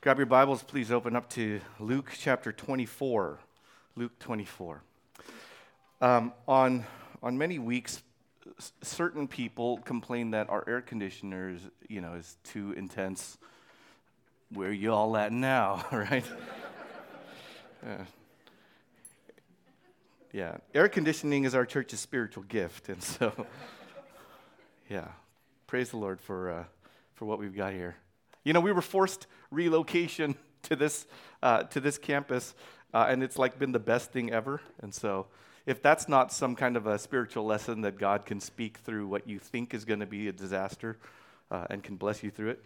Grab your Bibles, please open up to Luke chapter 24. Luke 24. Um, on, on many weeks, s- certain people complain that our air conditioner is, you know, is too intense. Where you all at now, right? yeah. yeah. Air conditioning is our church's spiritual gift, and so, yeah. Praise the Lord for, uh, for what we've got here. You know, we were forced relocation to this, uh, to this campus, uh, and it's like been the best thing ever. And so, if that's not some kind of a spiritual lesson that God can speak through what you think is going to be a disaster uh, and can bless you through it,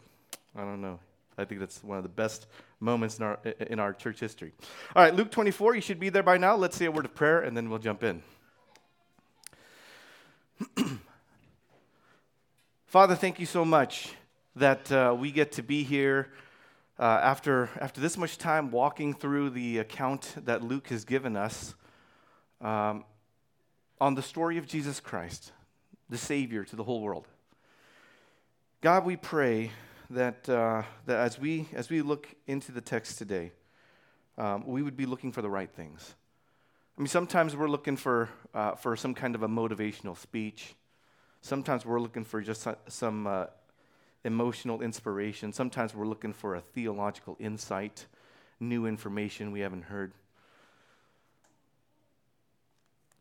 I don't know. I think that's one of the best moments in our, in our church history. All right, Luke 24, you should be there by now. Let's say a word of prayer and then we'll jump in. Father, thank you so much that uh, we get to be here uh, after, after this much time walking through the account that Luke has given us um, on the story of Jesus Christ, the Savior to the whole world. God, we pray that, uh, that as, we, as we look into the text today, um, we would be looking for the right things. I mean, sometimes we're looking for, uh, for some kind of a motivational speech. Sometimes we're looking for just some uh, emotional inspiration. Sometimes we're looking for a theological insight, new information we haven't heard.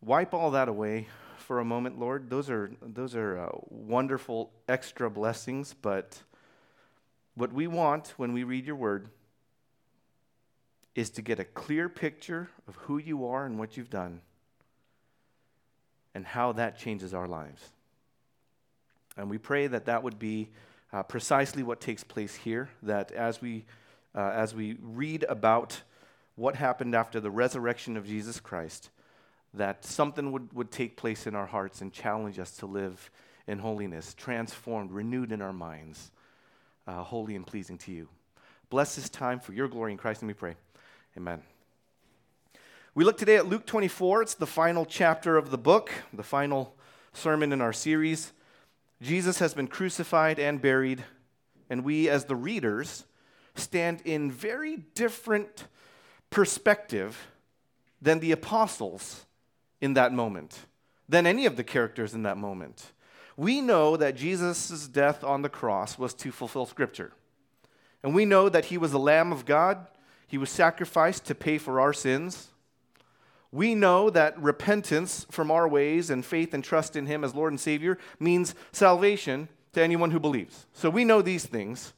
Wipe all that away for a moment, Lord. Those are, those are uh, wonderful extra blessings, but what we want when we read your word is to get a clear picture of who you are and what you've done and how that changes our lives. And we pray that that would be uh, precisely what takes place here, that as we, uh, as we read about what happened after the resurrection of Jesus Christ, that something would, would take place in our hearts and challenge us to live in holiness, transformed, renewed in our minds, uh, holy and pleasing to you. Bless this time for your glory in Christ, and we pray. Amen. We look today at Luke 24. It's the final chapter of the book, the final sermon in our series. Jesus has been crucified and buried, and we, as the readers, stand in very different perspective than the apostles in that moment, than any of the characters in that moment. We know that Jesus' death on the cross was to fulfill Scripture. And we know that he was the Lamb of God, he was sacrificed to pay for our sins. We know that repentance from our ways and faith and trust in Him as Lord and Savior means salvation to anyone who believes. So we know these things.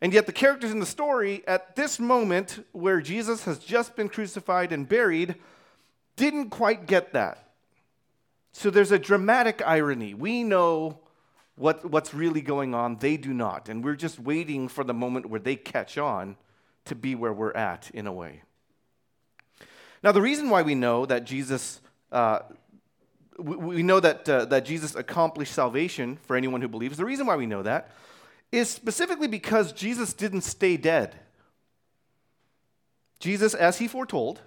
And yet, the characters in the story at this moment where Jesus has just been crucified and buried didn't quite get that. So there's a dramatic irony. We know what, what's really going on, they do not. And we're just waiting for the moment where they catch on to be where we're at in a way. Now, the reason why we know that Jesus, uh, we, we, know that, uh, that Jesus accomplished salvation for anyone who believes, the reason why we know that is specifically because Jesus didn't stay dead. Jesus, as he foretold,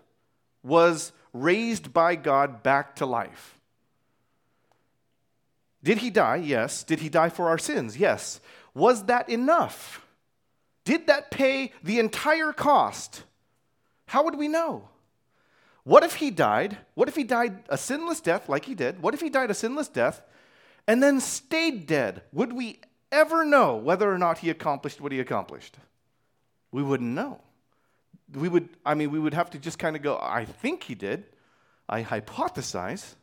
was raised by God back to life. Did he die? Yes. Did he die for our sins? Yes. Was that enough? Did that pay the entire cost? How would we know? What if he died? What if he died a sinless death like he did? What if he died a sinless death and then stayed dead? Would we ever know whether or not he accomplished what he accomplished? We wouldn't know. We would, I mean, we would have to just kind of go, I think he did. I hypothesize.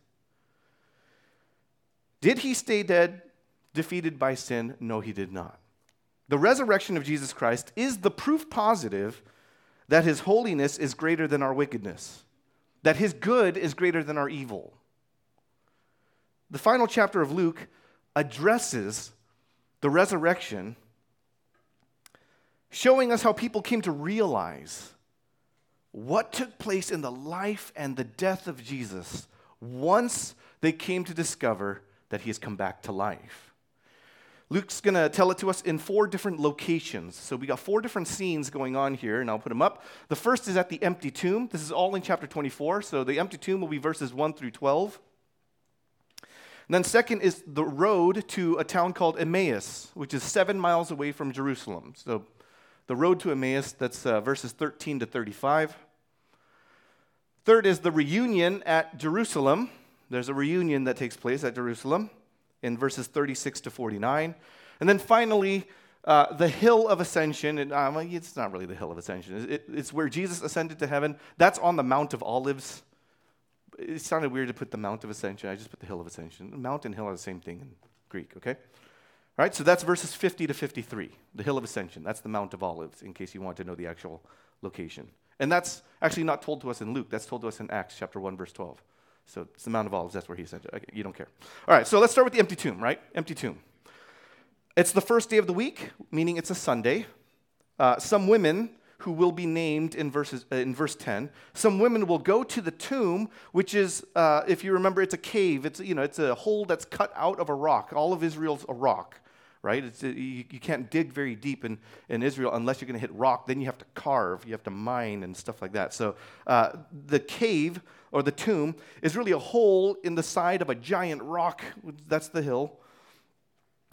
Did he stay dead, defeated by sin? No, he did not. The resurrection of Jesus Christ is the proof positive that his holiness is greater than our wickedness that his good is greater than our evil. The final chapter of Luke addresses the resurrection, showing us how people came to realize what took place in the life and the death of Jesus once they came to discover that he has come back to life. Luke's going to tell it to us in four different locations. So we got four different scenes going on here, and I'll put them up. The first is at the empty tomb. This is all in chapter 24. So the empty tomb will be verses 1 through 12. And then, second is the road to a town called Emmaus, which is seven miles away from Jerusalem. So the road to Emmaus, that's uh, verses 13 to 35. Third is the reunion at Jerusalem. There's a reunion that takes place at Jerusalem in verses 36 to 49. And then finally, uh, the hill of ascension. And um, it's not really the hill of ascension, it, it's where Jesus ascended to heaven. That's on the Mount of Olives. It sounded weird to put the Mount of Ascension. I just put the hill of ascension. Mount and hill are the same thing in Greek, okay? All right, so that's verses 50 to 53, the hill of ascension. That's the Mount of Olives, in case you want to know the actual location. And that's actually not told to us in Luke, that's told to us in Acts chapter 1, verse 12. So it's the Mount of Olives, that's where he ascended. Okay, you don't care. All right, so let's start with the empty tomb, right? Empty tomb. It's the first day of the week, meaning it's a Sunday. Uh, some women who will be named in, verses, uh, in verse 10. Some women will go to the tomb, which is, uh, if you remember, it's a cave. It's, you know, it's a hole that's cut out of a rock. All of Israel's a rock, right? It's, uh, you, you can't dig very deep in, in Israel unless you're going to hit rock. Then you have to carve, you have to mine and stuff like that. So uh, the cave or the tomb is really a hole in the side of a giant rock. That's the hill.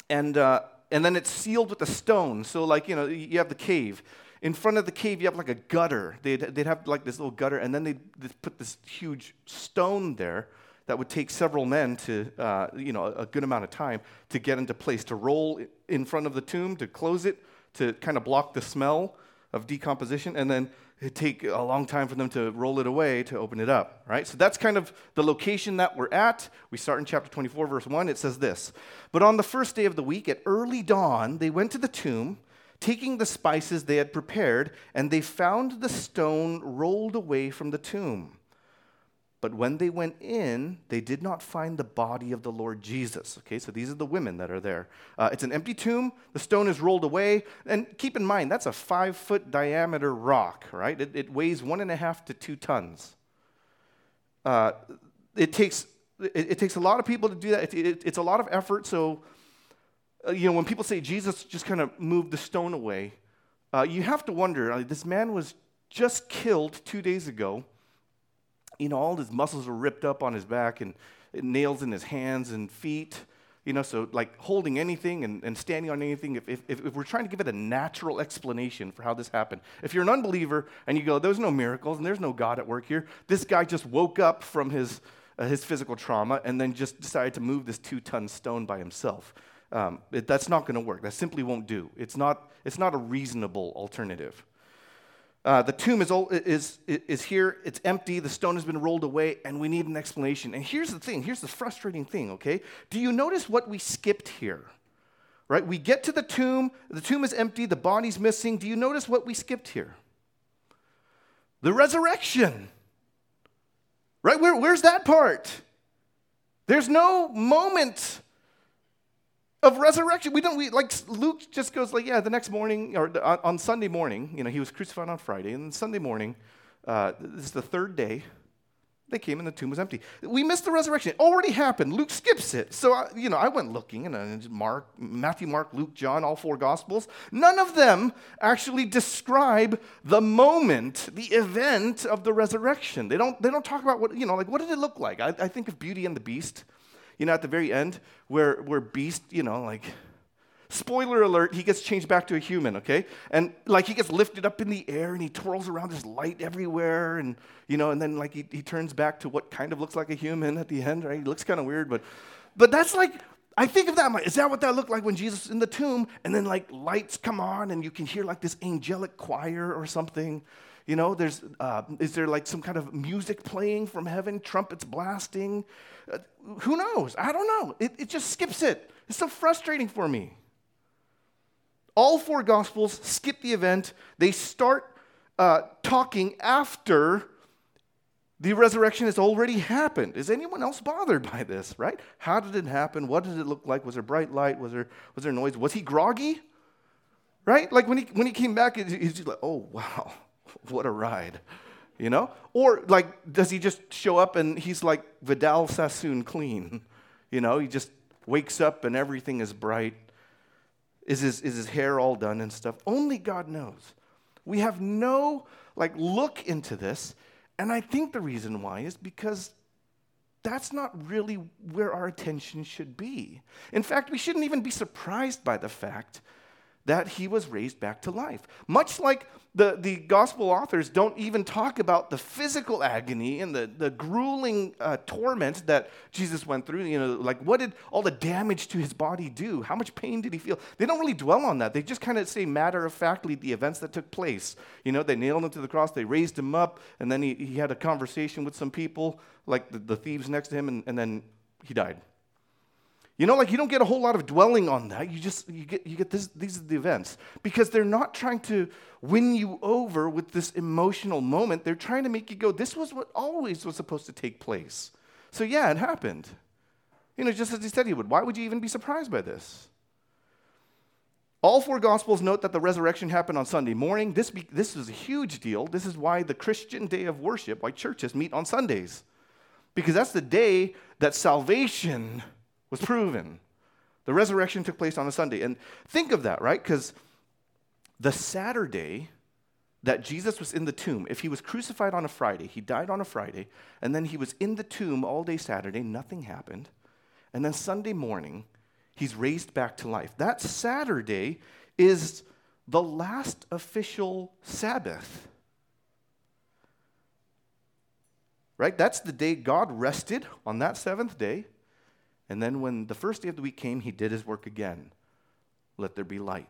And, uh, and then it's sealed with a stone. So, like, you know, you have the cave in front of the cave, you have like a gutter. They'd, they'd have like this little gutter, and then they'd, they'd put this huge stone there that would take several men to, uh, you know, a good amount of time to get into place, to roll in front of the tomb, to close it, to kind of block the smell of decomposition, and then it'd take a long time for them to roll it away to open it up, right? So that's kind of the location that we're at. We start in chapter 24, verse 1. It says this But on the first day of the week, at early dawn, they went to the tomb taking the spices they had prepared, and they found the stone rolled away from the tomb. But when they went in, they did not find the body of the Lord Jesus. Okay, so these are the women that are there. Uh, it's an empty tomb. The stone is rolled away. And keep in mind, that's a five foot diameter rock, right? It, it weighs one and a half to two tons. Uh, it, takes, it, it, takes a lot of people to do that. It, it's a lot of effort. So uh, you know, when people say Jesus just kind of moved the stone away, uh, you have to wonder uh, this man was just killed two days ago. You know, all his muscles are ripped up on his back and nails in his hands and feet. You know, so like holding anything and, and standing on anything, if, if, if we're trying to give it a natural explanation for how this happened, if you're an unbeliever and you go, there's no miracles and there's no God at work here, this guy just woke up from his, uh, his physical trauma and then just decided to move this two ton stone by himself. Um, it, that's not going to work. That simply won't do. It's not, it's not a reasonable alternative. Uh, the tomb is, is, is here, it's empty, the stone has been rolled away, and we need an explanation. And here's the thing here's the frustrating thing, okay? Do you notice what we skipped here? Right? We get to the tomb, the tomb is empty, the body's missing. Do you notice what we skipped here? The resurrection. Right? Where, where's that part? There's no moment of resurrection. We don't, we, like, Luke just goes like, yeah, the next morning, or on Sunday morning, you know, he was crucified on Friday, and Sunday morning, uh, this is the third day, they came and the tomb was empty. We missed the resurrection. It already happened. Luke skips it. So, I, you know, I went looking, and uh, Mark, Matthew, Mark, Luke, John, all four Gospels, none of them actually describe the moment, the event of the resurrection. They don't, they don't talk about what, you know, like, what did it look like? I, I think of Beauty and the Beast you know, at the very end, where, where Beast, you know, like, spoiler alert, he gets changed back to a human, okay? And like he gets lifted up in the air and he twirls around, there's light everywhere, and, you know, and then like he, he turns back to what kind of looks like a human at the end, right? He looks kind of weird, but, but that's like, I think of that, like, is that what that looked like when Jesus in the tomb? And then like lights come on and you can hear like this angelic choir or something. You know, there's, uh, is there like some kind of music playing from heaven, trumpets blasting? Who knows? I don't know. It, it just skips it. It's so frustrating for me. All four Gospels skip the event. They start uh, talking after the resurrection has already happened. Is anyone else bothered by this, right? How did it happen? What did it look like? Was there bright light? Was there, was there noise? Was he groggy? Right? Like when he, when he came back, he's just like, oh, wow, what a ride, you know? Or like, does he just show up and he's like Vidal Sassoon clean? You know, he just wakes up and everything is bright. Is his, is his hair all done and stuff? Only God knows. We have no like look into this. And I think the reason why is because that's not really where our attention should be. In fact, we shouldn't even be surprised by the fact that he was raised back to life. Much like the, the gospel authors don't even talk about the physical agony and the, the grueling uh, torment that Jesus went through. You know, like what did all the damage to his body do? How much pain did he feel? They don't really dwell on that. They just kind of say matter of factly the events that took place. You know, they nailed him to the cross, they raised him up, and then he, he had a conversation with some people, like the, the thieves next to him, and, and then he died. You know, like you don't get a whole lot of dwelling on that. You just you get you get this, these are the events because they're not trying to win you over with this emotional moment. They're trying to make you go, this was what always was supposed to take place. So yeah, it happened. You know, just as he said he would. Why would you even be surprised by this? All four Gospels note that the resurrection happened on Sunday morning. This, be, this is a huge deal. This is why the Christian day of worship, why churches meet on Sundays. Because that's the day that salvation was proven. The resurrection took place on a Sunday. And think of that, right? Because the Saturday that Jesus was in the tomb, if he was crucified on a Friday, he died on a Friday, and then he was in the tomb all day Saturday, nothing happened. And then Sunday morning, he's raised back to life. That Saturday is the last official Sabbath. Right? That's the day God rested on that seventh day. And then when the first day of the week came, he did his work again. Let there be light.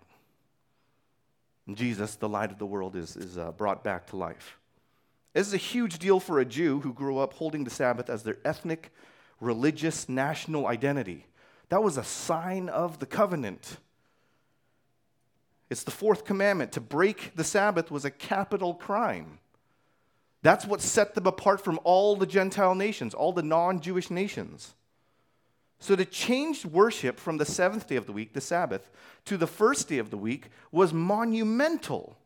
And Jesus, the light of the world, is, is uh, brought back to life. This is a huge deal for a Jew who grew up holding the Sabbath as their ethnic, religious, national identity. That was a sign of the covenant. It's the fourth commandment. To break the Sabbath was a capital crime. That's what set them apart from all the Gentile nations, all the non Jewish nations. So to change worship from the seventh day of the week, the Sabbath, to the first day of the week was monumental.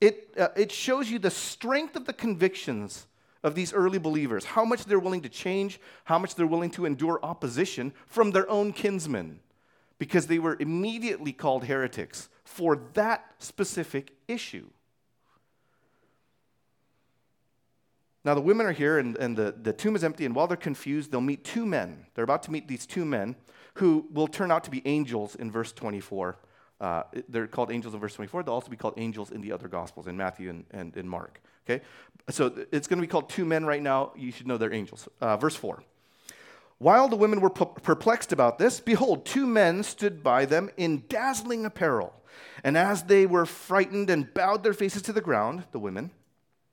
It, uh, it shows you the strength of the convictions of these early believers, how much they're willing to change, how much they're willing to endure opposition from their own kinsmen, because they were immediately called heretics for that specific issue. Now, the women are here, and, and the, the tomb is empty, and while they're confused, they'll meet two men. They're about to meet these two men who will turn out to be angels in verse 24. Uh, they're called angels in verse 24. They'll also be called angels in the other Gospels, in Matthew and, and in Mark. Okay? So it's going to be called two men right now. You should know they're angels. Uh, verse 4. While the women were perplexed about this, behold, two men stood by them in dazzling apparel. And as they were frightened and bowed their faces to the ground, the women,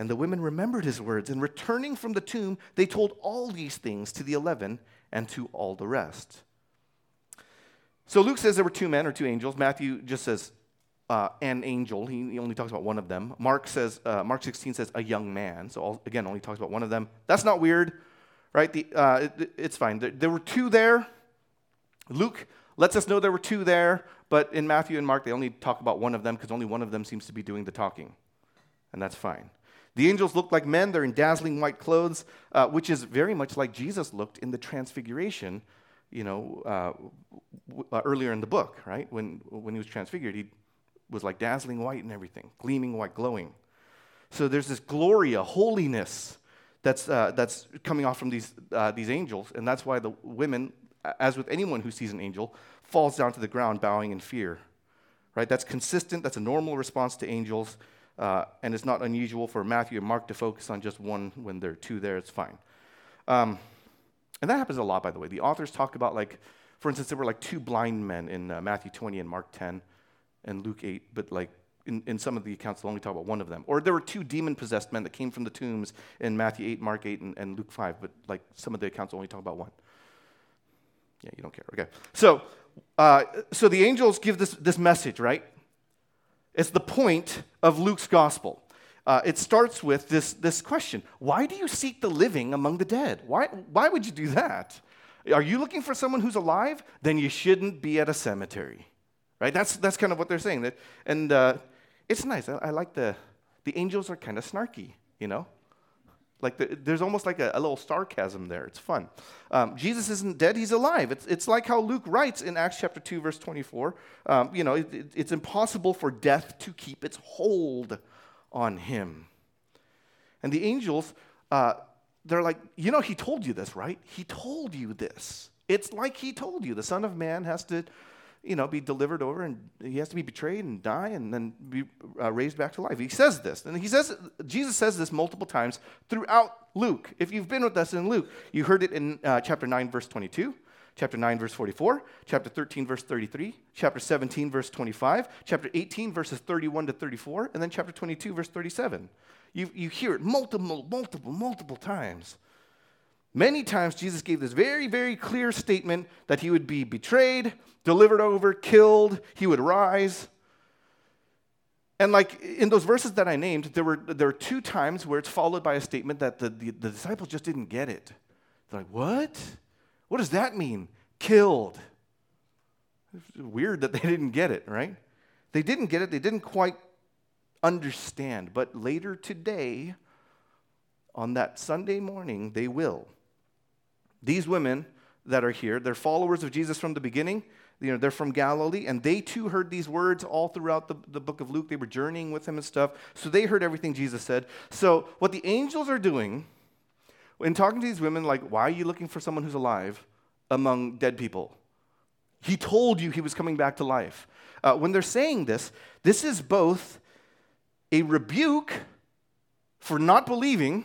And the women remembered his words, and returning from the tomb, they told all these things to the eleven and to all the rest. So Luke says there were two men or two angels. Matthew just says uh, an angel. He, he, only talks about one of them. Mark says uh, Mark 16 says a young man. So all, again, only talks about one of them. That's not weird, right? The, uh, it, it's fine. There, there were two there. Luke lets us know there were two there, but in Matthew and Mark they only talk about one of them because only one of them seems to be doing the talking, and that's fine. The angels look like men, they're in dazzling white clothes, uh, which is very much like Jesus looked in the transfiguration, you know, uh, w- uh, earlier in the book, right? When, when he was transfigured, he was like dazzling white and everything, gleaming white, glowing. So there's this glory, a holiness that's, uh, that's coming off from these, uh, these angels, and that's why the women, as with anyone who sees an angel, falls down to the ground bowing in fear. Right? That's consistent, that's a normal response to angels. Uh, and it's not unusual for Matthew and Mark to focus on just one when there are two there, it's fine. Um, and that happens a lot, by the way. The authors talk about, like, for instance, there were like two blind men in uh, Matthew 20 and Mark 10 and Luke 8, but like in, in some of the accounts, they'll only talk about one of them. Or there were two demon possessed men that came from the tombs in Matthew 8, Mark 8, and, and Luke 5, but like some of the accounts only talk about one. Yeah, you don't care. Okay. So, uh, so the angels give this, this message, right? It's the point of Luke's gospel. Uh, it starts with this, this question Why do you seek the living among the dead? Why, why would you do that? Are you looking for someone who's alive? Then you shouldn't be at a cemetery. Right? That's, that's kind of what they're saying. That, and uh, it's nice. I, I like the, the angels are kind of snarky. you know? Like the, there's almost like a, a, little sarcasm there. It's fun. Um, Jesus isn't dead; he's alive. It's, it's like how Luke writes in Acts chapter two, verse 24. Um, you know, it, it, it's impossible for death to keep its hold on him. And the angels, uh, they're like, you know, he told you this, right? He told you this. It's like he told you. The Son of Man has to you know, be delivered over and he has to be betrayed and die and then be uh, raised back to life. He says this. And he says, Jesus says this multiple times throughout Luke. If you've been with us in Luke, you heard it in uh, chapter 9, verse 22, chapter 9, verse 44, chapter 13, verse 33, chapter 17, verse 25, chapter 18, verses 31 to 34, and then chapter 22, verse 37. You, you hear it multiple, multiple, multiple times. Many times Jesus gave this very, very clear statement that he would be betrayed, delivered over, killed, he would rise. And like in those verses that I named, there were, there were two times where it's followed by a statement that the, the, the disciples just didn't get it. They're like, what? What does that mean? Killed. Weird that they didn't get it, right? They didn't get it, they didn't quite understand. But later today, on that Sunday morning, they will. These women that are here, they're followers of Jesus from the beginning. You know, they're from Galilee, and they too heard these words all throughout the, the book of Luke. They were journeying with him and stuff. So they heard everything Jesus said. So what the angels are doing in talking to these women, like, why are you looking for someone who's alive among dead people? He told you he was coming back to life. Uh, when they're saying this, this is both a rebuke for not believing,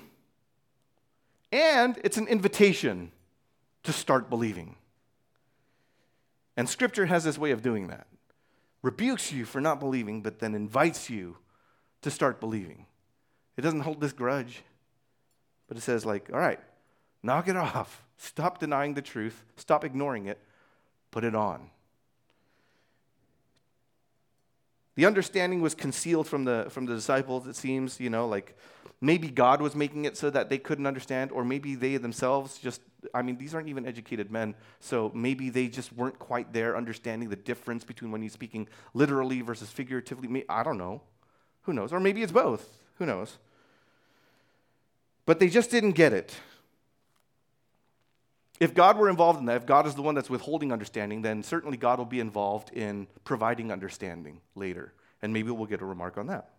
and it's an invitation to start believing. And Scripture has this way of doing that rebukes you for not believing, but then invites you to start believing. It doesn't hold this grudge, but it says, like, all right, knock it off. Stop denying the truth. Stop ignoring it. Put it on. The understanding was concealed from the, from the disciples, it seems, you know, like maybe God was making it so that they couldn't understand, or maybe they themselves just, I mean, these aren't even educated men, so maybe they just weren't quite there understanding the difference between when he's speaking literally versus figuratively. I don't know. Who knows? Or maybe it's both. Who knows? But they just didn't get it. If God were involved in that, if God is the one that's withholding understanding, then certainly God will be involved in providing understanding later. And maybe we'll get a remark on that.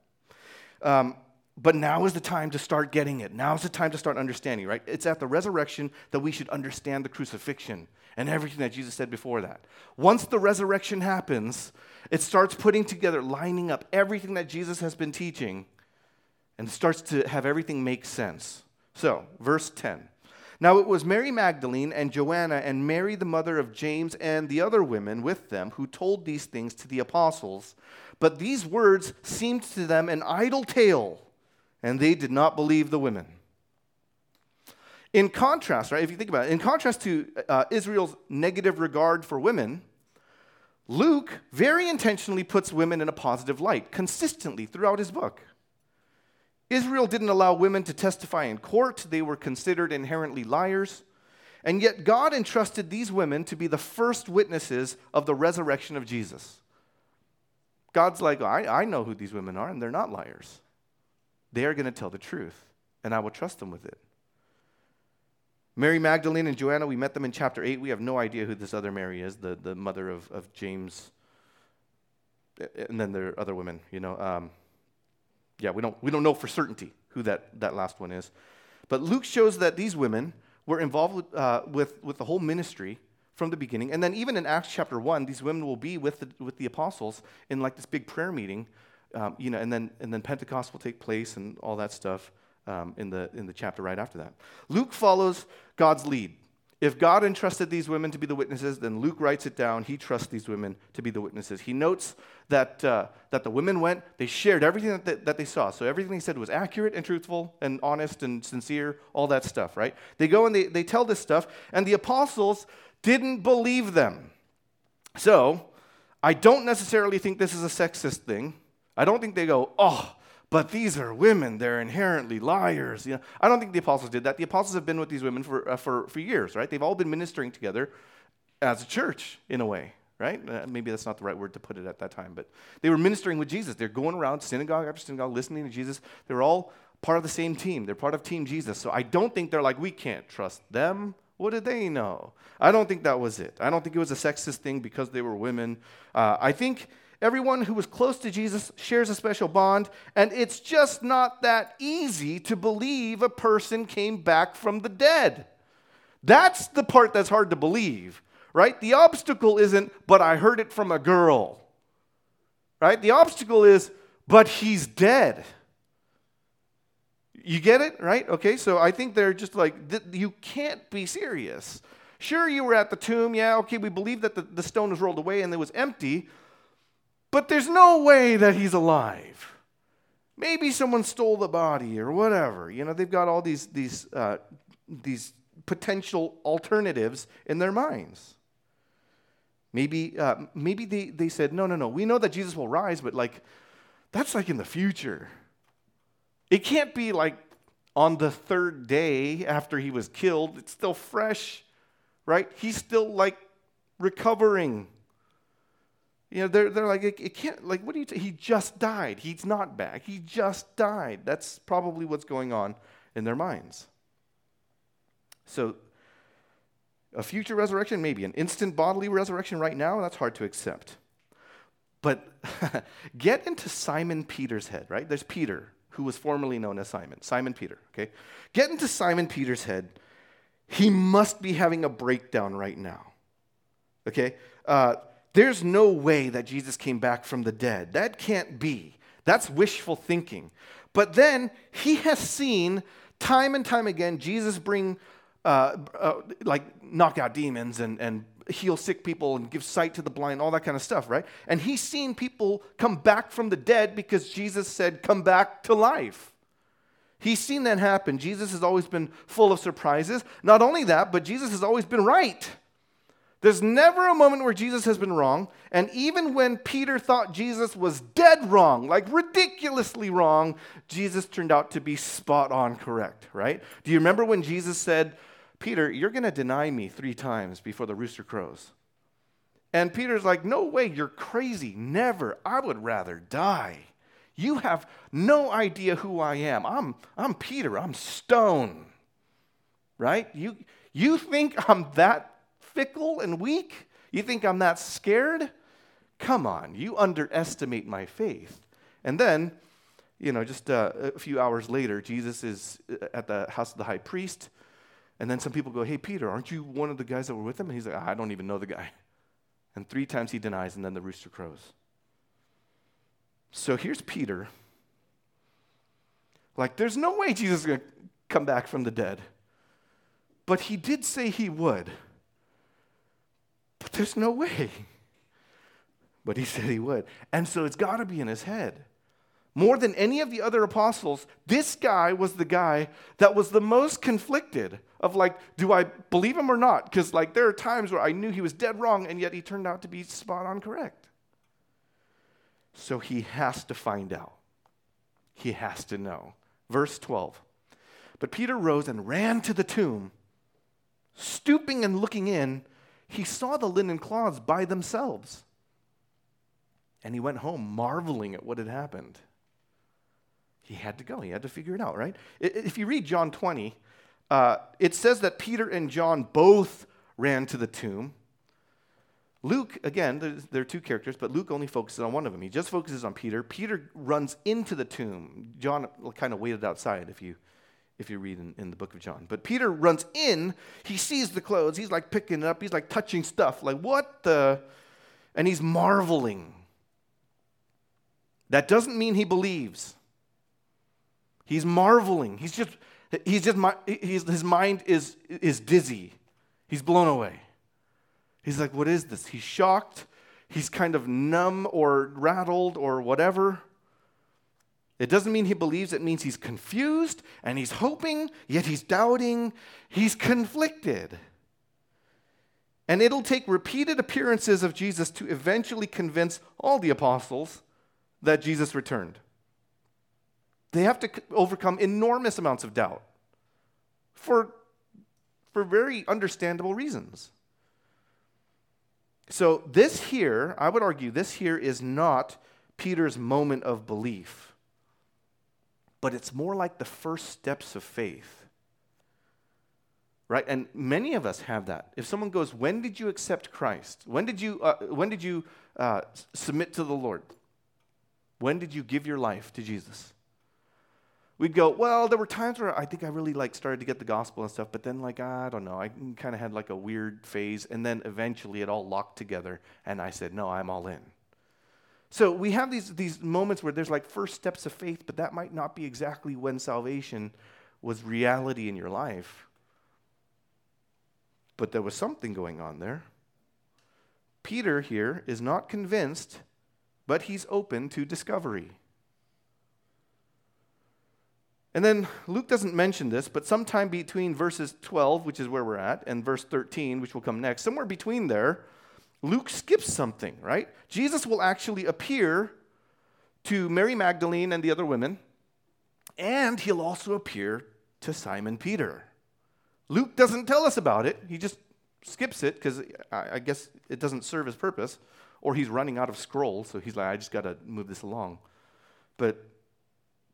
Um, but now is the time to start getting it. Now is the time to start understanding, right? It's at the resurrection that we should understand the crucifixion and everything that Jesus said before that. Once the resurrection happens, it starts putting together, lining up everything that Jesus has been teaching, and starts to have everything make sense. So, verse 10. Now it was Mary Magdalene and Joanna and Mary, the mother of James, and the other women with them who told these things to the apostles. But these words seemed to them an idle tale, and they did not believe the women. In contrast, right, if you think about it, in contrast to uh, Israel's negative regard for women, Luke very intentionally puts women in a positive light consistently throughout his book. Israel didn't allow women to testify in court, they were considered inherently liars. And yet, God entrusted these women to be the first witnesses of the resurrection of Jesus. God's like, I, I know who these women are, and they're not liars. They are going to tell the truth, and I will trust them with it. Mary Magdalene and Joanna, we met them in chapter 8. We have no idea who this other Mary is, the, the mother of, of James, and then there are other women, you know. Um, yeah, we don't, we don't know for certainty who that, that last one is. But Luke shows that these women were involved with, uh, with, with the whole ministry from the beginning. And then even in Acts chapter 1, these women will be with the, with the apostles in like this big prayer meeting. Um, you know, and then, and then Pentecost will take place and all that stuff um, in, the, in the chapter right after that. Luke follows God's lead. If God entrusted these women to be the witnesses, then Luke writes it down. He trusts these women to be the witnesses. He notes that, uh, that the women went, they shared everything that they, that they saw. So everything they said was accurate and truthful and honest and sincere, all that stuff, right? They go and they, they tell this stuff, and the apostles didn't believe them. So I don't necessarily think this is a sexist thing. I don't think they go, oh, but these are women. They're inherently liars. You know, I don't think the apostles did that. The apostles have been with these women for, uh, for, for years, right? They've all been ministering together as a church, in a way, right? Uh, maybe that's not the right word to put it at that time, but they were ministering with Jesus. They're going around synagogue after synagogue, listening to Jesus. They were all part of the same team. They're part of Team Jesus. So I don't think they're like, we can't trust them. What did they know? I don't think that was it. I don't think it was a sexist thing because they were women. Uh, I think everyone who was close to Jesus shares a special bond, and it's just not that easy to believe a person came back from the dead. That's the part that's hard to believe, right? The obstacle isn't, but I heard it from a girl, right? The obstacle is, but he's dead. You get it, right? Okay, so I think they're just like, th- you can't be serious. Sure, you were at the tomb. Yeah, okay, we believe that the, the stone was rolled away and it was empty, but there's no way that he's alive. Maybe someone stole the body or whatever. You know, they've got all these, these, uh, these potential alternatives in their minds. Maybe, uh, maybe they, they said, no, no, no, we know that Jesus will rise, but like, that's like in the future. It can't be like on the third day after he was killed. It's still fresh, right? He's still like recovering. You know, they're, they're like, it, it can't, like, what do you, t- he just died. He's not back. He just died. That's probably what's going on in their minds. So, a future resurrection, maybe an instant bodily resurrection right now, that's hard to accept. But get into Simon Peter's head, right? There's Peter, who was formerly known as Simon, Simon Peter, okay? Get into Simon Peter's head. He must be having a breakdown right now, okay? Uh, there's no way that Jesus came back from the dead. That can't be. That's wishful thinking. But then he has seen time and time again Jesus bring, uh, uh, like, knock out demons and, and heal sick people and give sight to the blind, all that kind of stuff, right? And he's seen people come back from the dead because Jesus said, come back to life. He's seen that happen. Jesus has always been full of surprises. Not only that, but Jesus has always been right. There's never a moment where Jesus has been wrong. And even when Peter thought Jesus was dead wrong, like ridiculously wrong, Jesus turned out to be spot on correct, right? Do you remember when Jesus said, Peter, you're going to deny me three times before the rooster crows. And Peter's like, No way, you're crazy. Never. I would rather die. You have no idea who I am. I'm, I'm Peter, I'm stone. Right? You, you think I'm that fickle and weak? You think I'm that scared? Come on, you underestimate my faith. And then, you know, just uh, a few hours later, Jesus is uh, at the house of the high priest. And then some people go, Hey, Peter, aren't you one of the guys that were with him? And he's like, I don't even know the guy. And three times he denies, and then the rooster crows. So here's Peter. Like, there's no way Jesus is going to come back from the dead. But he did say he would. But there's no way. But he said he would. And so it's got to be in his head more than any of the other apostles, this guy was the guy that was the most conflicted of like, do I believe him or not? Because like there are times where I knew he was dead wrong and yet he turned out to be spot on correct. So he has to find out. He has to know. Verse 12. But Peter rose and ran to the tomb. Stooping and looking in, he saw the linen cloths by themselves. And he went home marveling at what had happened he had to go. He had to figure it out, right? If you read John 20, uh, it says that Peter and John both ran to the tomb. Luke, again, there are two characters, but Luke only focuses on one of them. He just focuses on Peter. Peter runs into the tomb. John kind of waited outside if you, if you read in, in the book of John. But Peter runs in. He sees the clothes. He's like picking it up. He's like touching stuff. Like, what the? And he's marveling. That doesn't mean he believes. He's marveling. He's just, he's just, he's, his mind is, is dizzy. He's blown away. He's like, what is this? He's shocked. He's kind of numb or rattled or whatever. It doesn't mean he believes, it means he's confused and he's hoping, yet he's doubting. He's conflicted. And it'll take repeated appearances of Jesus to eventually convince all the apostles that Jesus returned. They have to overcome enormous amounts of doubt for, for very understandable reasons. So, this here, I would argue, this here is not Peter's moment of belief, but it's more like the first steps of faith. Right? And many of us have that. If someone goes, When did you accept Christ? When did you, uh, when did you uh, submit to the Lord? When did you give your life to Jesus? We'd go, well, there were times where I think I really like started to get the gospel and stuff, but then like I don't know, I kind of had like a weird phase, and then eventually it all locked together, and I said, no, I'm all in. So we have these these moments where there's like first steps of faith, but that might not be exactly when salvation was reality in your life. But there was something going on there. Peter here is not convinced, but he's open to discovery. And then Luke doesn't mention this, but sometime between verses 12, which is where we're at, and verse 13, which will come next, somewhere between there, Luke skips something, right? Jesus will actually appear to Mary Magdalene and the other women, and he'll also appear to Simon Peter. Luke doesn't tell us about it, he just skips it because I guess it doesn't serve his purpose, or he's running out of scrolls, so he's like, I just got to move this along. But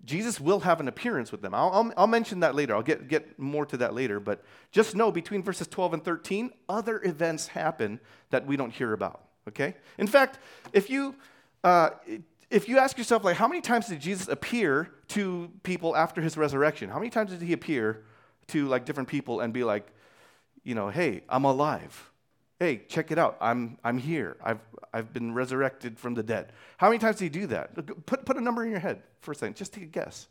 Jesus will have an appearance with them. I'll, I'll, I'll, mention that later. I'll get, get more to that later. But just know between verses 12 and 13, other events happen that we don't hear about. Okay? In fact, if you, uh, if you ask yourself, like, how many times did Jesus appear to people after his resurrection? How many times did he appear to, like, different people and be like, you know, hey, I'm alive? Hey, check it out. I'm, I'm here. I've, I've been resurrected from the dead. How many times did he do that? Put, put a number in your head for a second. Just take a guess.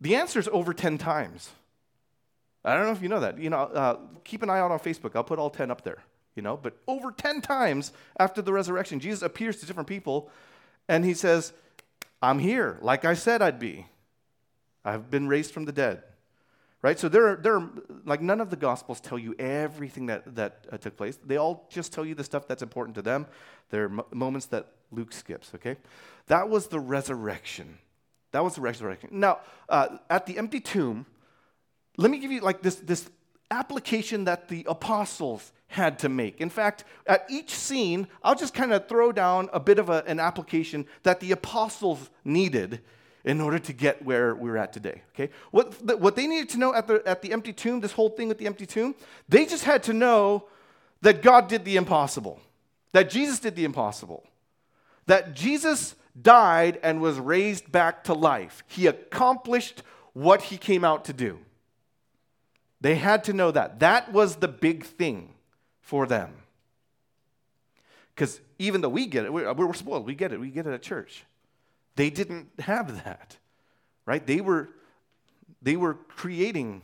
The answer is over 10 times. I don't know if you know that. You know, uh, keep an eye out on Facebook. I'll put all 10 up there. You know, but over 10 times after the resurrection, Jesus appears to different people and he says, I'm here, like I said I'd be. I've been raised from the dead right? So there are, there are, like none of the gospels tell you everything that, that uh, took place. They all just tell you the stuff that's important to them. There are moments that Luke skips, okay? That was the resurrection. That was the resurrection. Now, uh, at the empty tomb, let me give you like this, this application that the apostles had to make. In fact, at each scene, I'll just kind of throw down a bit of a, an application that the apostles needed in order to get where we're at today. Okay? What, the, what they needed to know at the, at the empty tomb, this whole thing with the empty tomb, they just had to know that God did the impossible, that Jesus did the impossible, that Jesus died and was raised back to life. He accomplished what he came out to do. They had to know that. That was the big thing for them. Because even though we get it, we're, we're spoiled, we get it, we get it at church. They didn't have that, right? They were, they were creating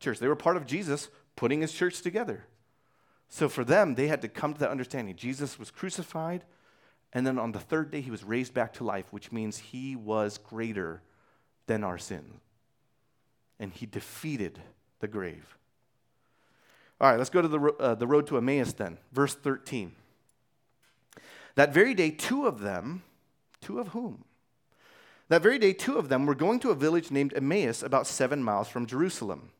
church. They were part of Jesus putting his church together. So for them, they had to come to that understanding. Jesus was crucified, and then on the third day, he was raised back to life, which means he was greater than our sin. And he defeated the grave. All right, let's go to the, uh, the road to Emmaus then. Verse 13. That very day, two of them, two of whom? That very day, two of them were going to a village named Emmaus, about seven miles from Jerusalem.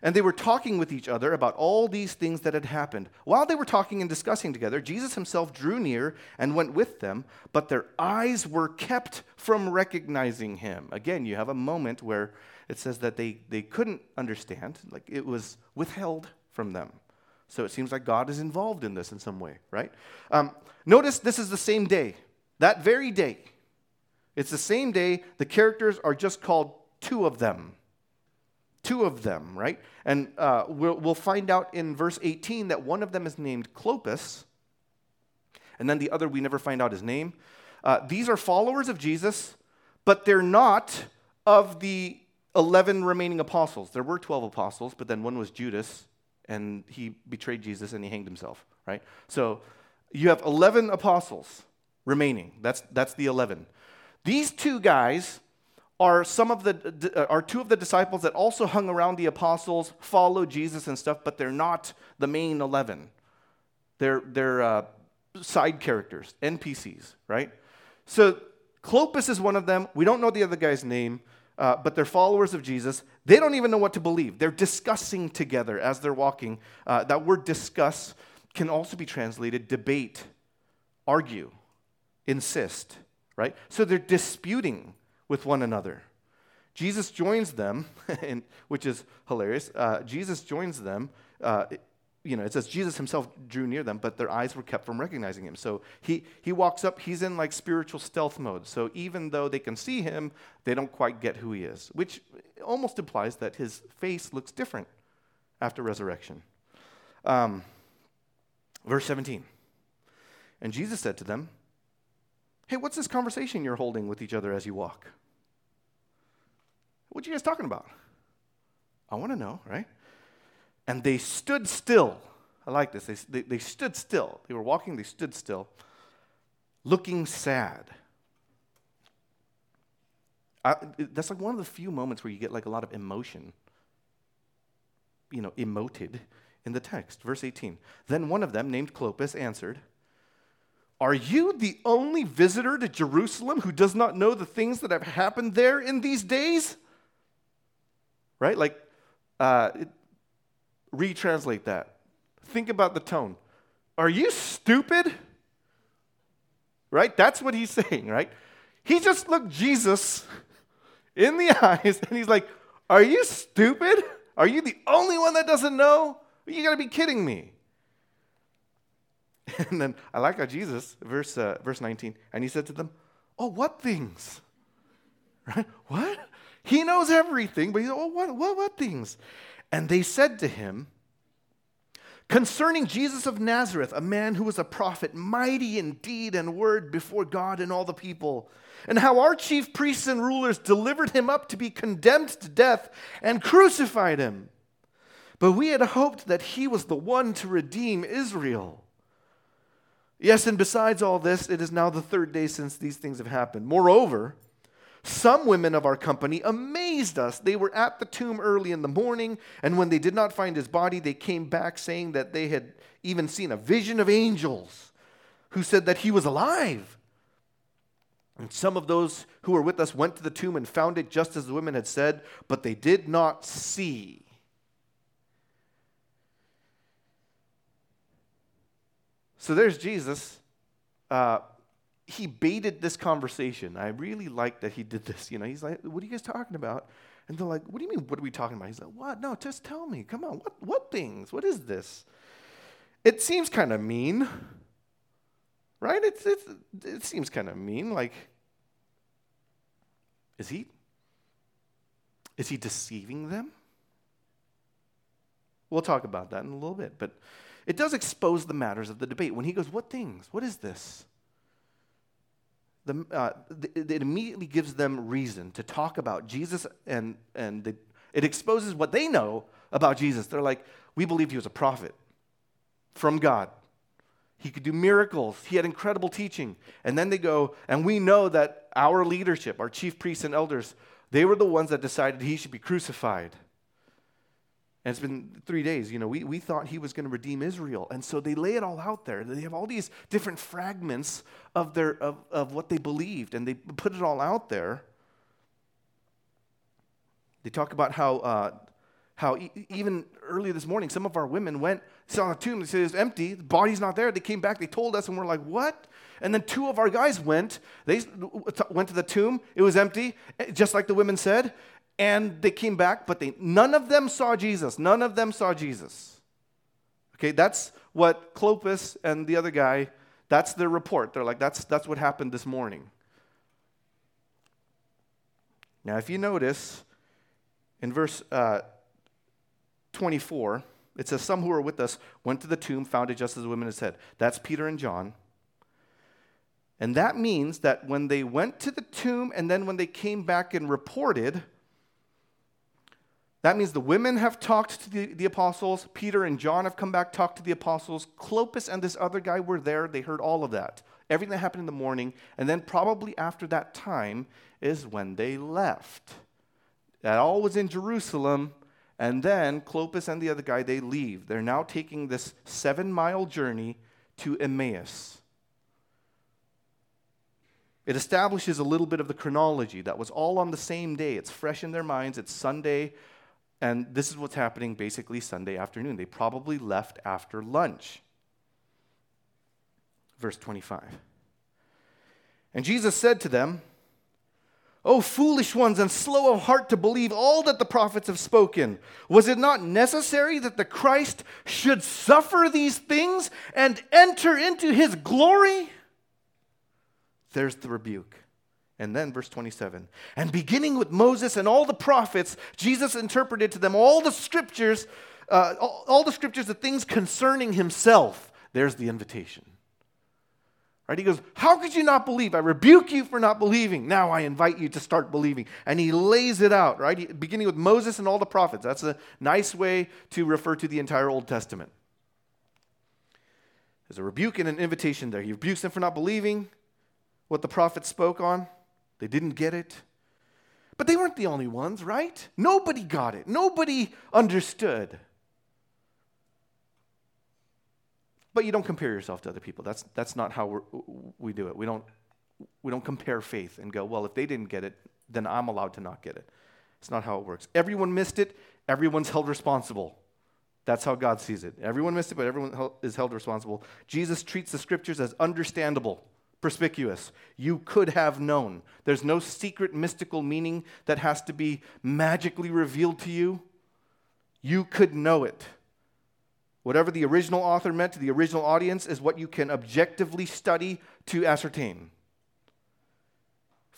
And they were talking with each other about all these things that had happened. While they were talking and discussing together, Jesus himself drew near and went with them, but their eyes were kept from recognizing him. Again, you have a moment where it says that they, they couldn't understand, like it was withheld from them. So it seems like God is involved in this in some way, right? Um, notice this is the same day, that very day. It's the same day. The characters are just called two of them. Two of them, right? And uh, we'll, we'll find out in verse 18 that one of them is named Cleopas, and then the other, we never find out his name. Uh, these are followers of Jesus, but they're not of the 11 remaining apostles. There were 12 apostles, but then one was Judas, and he betrayed Jesus and he hanged himself, right? So you have 11 apostles remaining. That's, that's the 11. These two guys are some of the uh, are two of the disciples that also hung around the apostles, followed Jesus and stuff, but they're not the main 11. They're they're uh, side characters, NPCs, right? So Cleopas is one of them. We don't know the other guy's name, uh, but they're followers of Jesus. They don't even know what to believe. They're discussing together as they're walking. Uh, that word discuss can also be translated debate, argue, insist right? So they're disputing with one another. Jesus joins them, and, which is hilarious. Uh, Jesus joins them. Uh, you know, it says Jesus himself drew near them, but their eyes were kept from recognizing him. So he, he walks up, he's in like spiritual stealth mode. So even though they can see him, they don't quite get who he is, which almost implies that his face looks different after resurrection. Um, verse 17. And Jesus said to them, Hey, what's this conversation you're holding with each other as you walk? What are you guys talking about? I want to know, right? And they stood still. I like this. They, they, they, stood still. They were walking, they stood still, looking sad. I, that's like one of the few moments where you get like a lot of emotion, you know, emoted in the text. Verse 18. Then one of them, named Cleopas, answered, Are you the only visitor to Jerusalem who does not know the things that have happened there in these days? Right? Like, uh, it, retranslate that. Think about the tone. Are you stupid? Right? That's what he's saying, right? He just looked Jesus in the eyes and he's like, Are you stupid? Are you the only one that doesn't know? You got to be kidding me. And then I like how Jesus, verse, uh, verse 19, and he said to them, Oh, what things? Right? What? He knows everything, but he's, oh, what, what, what things? And they said to him, Concerning Jesus of Nazareth, a man who was a prophet, mighty in deed and word before God and all the people, and how our chief priests and rulers delivered him up to be condemned to death and crucified him. But we had hoped that he was the one to redeem Israel. Yes, and besides all this, it is now the third day since these things have happened. Moreover, some women of our company amazed us. They were at the tomb early in the morning, and when they did not find his body, they came back saying that they had even seen a vision of angels who said that he was alive. And some of those who were with us went to the tomb and found it just as the women had said, but they did not see. So there's Jesus. Uh, he baited this conversation. I really like that he did this. You know, he's like, "What are you guys talking about?" And they're like, "What do you mean? What are we talking about?" He's like, "What? No, just tell me. Come on. What? What things? What is this?" It seems kind of mean, right? It's, it's it seems kind of mean. Like, is he? Is he deceiving them? We'll talk about that in a little bit, but it does expose the matters of the debate. When he goes, "What things? What is this?" the, uh, it immediately gives them reason to talk about Jesus, and, and the, it exposes what they know about Jesus. They're like, we believe he was a prophet from God. He could do miracles. He had incredible teaching. And then they go, and we know that our leadership, our chief priests and elders, they were the ones that decided he should be crucified. And it's been three days. You know, we, we thought he was going to redeem Israel. And so they lay it all out there. They have all these different fragments of, their, of, of what they believed, and they put it all out there. They talk about how, uh, how e- even early this morning, some of our women went, saw a tomb, they said it's empty, the body's not there. They came back, they told us, and we're like, what? And then two of our guys went, they went to the tomb, it was empty, just like the women said, and they came back, but they, none of them saw Jesus. None of them saw Jesus. Okay, that's what Cleopas and the other guy, that's their report. They're like, that's, that's what happened this morning. Now, if you notice in verse uh, 24, it says, Some who were with us went to the tomb, found it just as the women had said. That's Peter and John. And that means that when they went to the tomb and then when they came back and reported, that means the women have talked to the, the, apostles. Peter and John have come back, talked to the apostles. Cleopas and this other guy were there. They heard all of that. Everything that happened in the morning. And then, probably after that time, is when they left. That all was in Jerusalem. And then Cleopas and the other guy, they leave. They're now taking this seven mile journey to Emmaus. It establishes a little bit of the chronology that was all on the same day. It's fresh in their minds. It's Sunday and this is what's happening basically Sunday afternoon. They probably left after lunch. Verse 25. And Jesus said to them, O foolish ones and slow of heart to believe all that the prophets have spoken. Was it not necessary that the Christ should suffer these things and enter into his glory? There's the rebuke. And then verse 27 And beginning with Moses and all the prophets, Jesus interpreted to them all the scriptures, uh, all, all the scriptures, the things concerning himself. There's the invitation. Right? He goes, How could you not believe? I rebuke you for not believing. Now I invite you to start believing. And he lays it out, right? Beginning with Moses and all the prophets. That's a nice way to refer to the entire Old Testament. There's a rebuke and an invitation there. He rebukes them for not believing what the prophets spoke on. They didn't get it. But they weren't the only ones, right? Nobody got it. Nobody understood. But you don't compare yourself to other people. That's, that's not how we do it. We don't, we don't compare faith and go, well, if they didn't get it, then I'm allowed to not get it. It's not how it works. Everyone missed it, everyone's held responsible. That's how God sees it. Everyone missed it, but everyone is held responsible. Jesus treats the scriptures as understandable perspicuous. You could have known. There's no secret mystical meaning that has to be magically revealed to you. You could know it. Whatever the original author meant to the original audience is what you can objectively study to ascertain.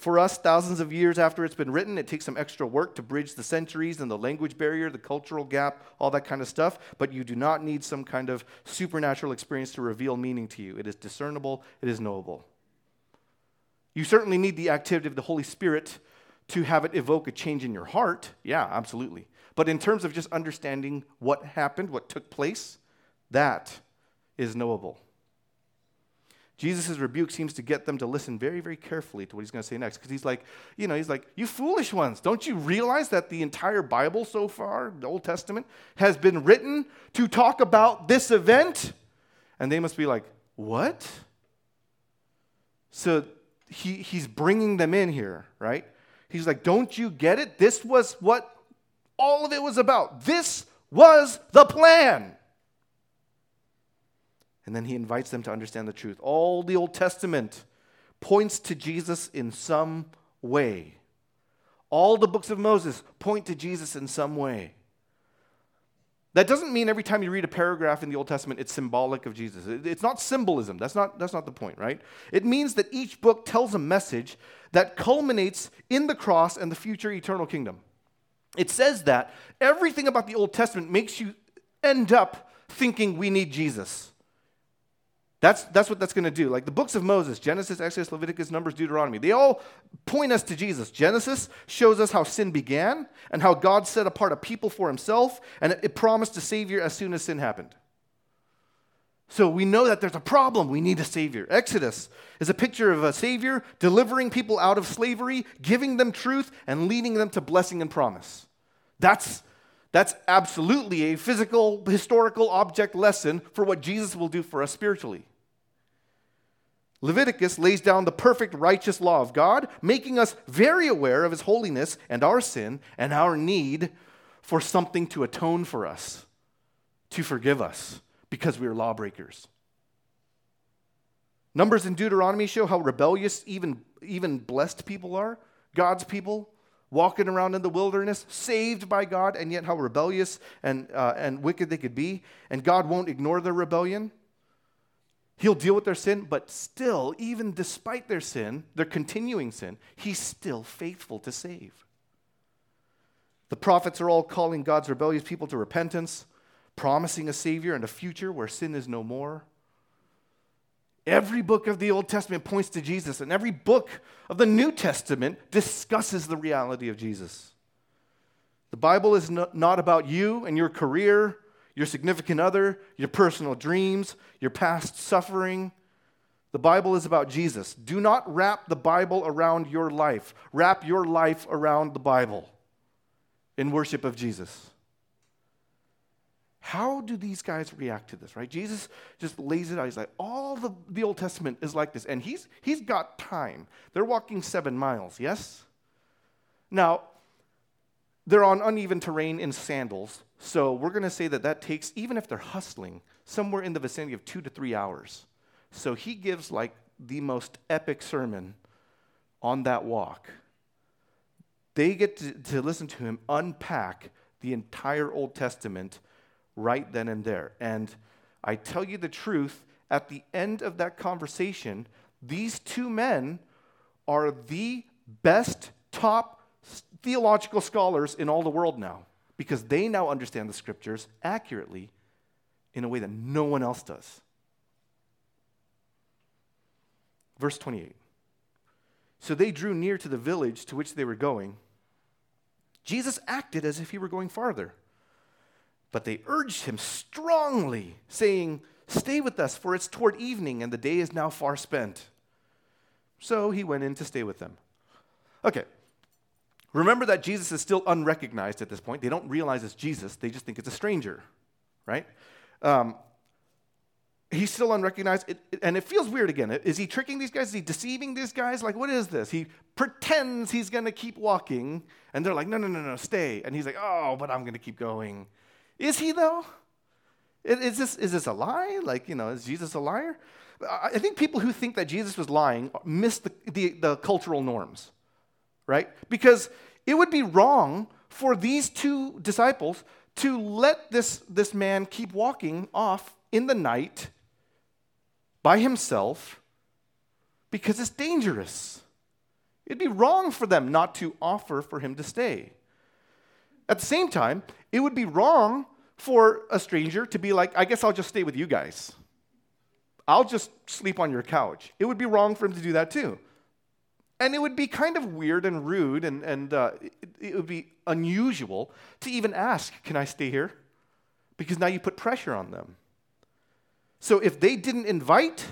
For us, thousands of years after it's been written, it takes some extra work to bridge the centuries and the language barrier, the cultural gap, all that kind of stuff. But you do not need some kind of supernatural experience to reveal meaning to you. It is discernible, it is knowable. You certainly need the activity of the Holy Spirit to have it evoke a change in your heart. Yeah, absolutely. But in terms of just understanding what happened, what took place, that is knowable. Jesus' rebuke seems to get them to listen very, very carefully to what he's going to say next. Because he's like, you know, he's like, you foolish ones, don't you realize that the entire Bible so far, the Old Testament, has been written to talk about this event? And they must be like, what? So he, he's bringing them in here, right? He's like, don't you get it? This was what all of it was about. This was the plan. And then he invites them to understand the truth. All the Old Testament points to Jesus in some way. All the books of Moses point to Jesus in some way. That doesn't mean every time you read a paragraph in the Old Testament, it's symbolic of Jesus. It's not symbolism. That's not, that's not the point, right? It means that each book tells a message that culminates in the cross and the future eternal kingdom. It says that everything about the Old Testament makes you end up thinking we need Jesus. That's, that's what that's going to do. Like the books of Moses, Genesis, Exodus, Leviticus, Numbers, Deuteronomy, they all point us to Jesus. Genesis shows us how sin began and how God set apart a people for himself, and it, promised a Savior as soon as sin happened. So we know that there's a problem. We need a Savior. Exodus is a picture of a Savior delivering people out of slavery, giving them truth, and leading them to blessing and promise. That's, that's absolutely a physical, historical object lesson for what Jesus will do for us spiritually. Leviticus lays down the perfect righteous law of God, making us very aware of his holiness and our sin and our need for something to atone for us, to forgive us, because we are lawbreakers. Numbers in Deuteronomy show how rebellious even, even blessed people are, God's people, walking around in the wilderness, saved by God, and yet how rebellious and, uh, and wicked they could be. And God won't ignore their rebellion. He'll deal with their sin, but still, even despite their sin, their continuing sin, he's still faithful to save. The prophets are all calling God's rebellious people to repentance, promising a Savior and a future where sin is no more. Every book of the Old Testament points to Jesus, and every book of the New Testament discusses the reality of Jesus. The Bible is not about you and your career your significant other, your personal dreams, your past suffering. The Bible is about Jesus. Do not wrap the Bible around your life. Wrap your life around the Bible in worship of Jesus. How do these guys react to this, right? Jesus just lays it out. He's like, all the, the Old Testament is like this. And he's, he's got time. They're walking seven miles, yes? Now, they're on uneven terrain in sandals. So we're going to say that that takes, even if they're hustling, somewhere in the vicinity of two to three hours. So he gives like the most epic sermon on that walk. They get to, to listen to him unpack the entire Old Testament right then and there. And I tell you the truth, at the end of that conversation, these two men are the best top theological scholars in all the world now because they now understand the scriptures accurately in a way that no one else does. Verse 28. So they drew near to the village to which they were going. Jesus acted as if he were going farther. But they urged him strongly, saying, Stay with us, for it's toward evening, and the day is now far spent. So he went in to stay with them. Okay. Remember that Jesus is still unrecognized at this point. They don't realize it's Jesus, they just think it's a stranger, right? Um, he's still unrecognized. It, and it feels weird again. Is he tricking these guys? Is he deceiving these guys? Like, what is this? He pretends he's going to keep walking, and they're like, no, no, no, no, stay. And he's like, oh, but I'm going to keep going. Is he, though? Is this, is this a lie? Like, you know, is Jesus a liar? I think people who think that Jesus was lying miss the, the, the cultural norms, right? Because it would be wrong for these two disciples to let this, this man keep walking off in the night by himself because it's dangerous. It'd be wrong for them not to offer for him to stay. At the same time, it would be wrong for a stranger to be like, I guess I'll just stay with you guys. I'll just sleep on your couch. It would be wrong for him to do that too. And it would be kind of weird and rude, and, and uh, it, it would be unusual to even ask, Can I stay here? Because now you put pressure on them. So if they didn't invite,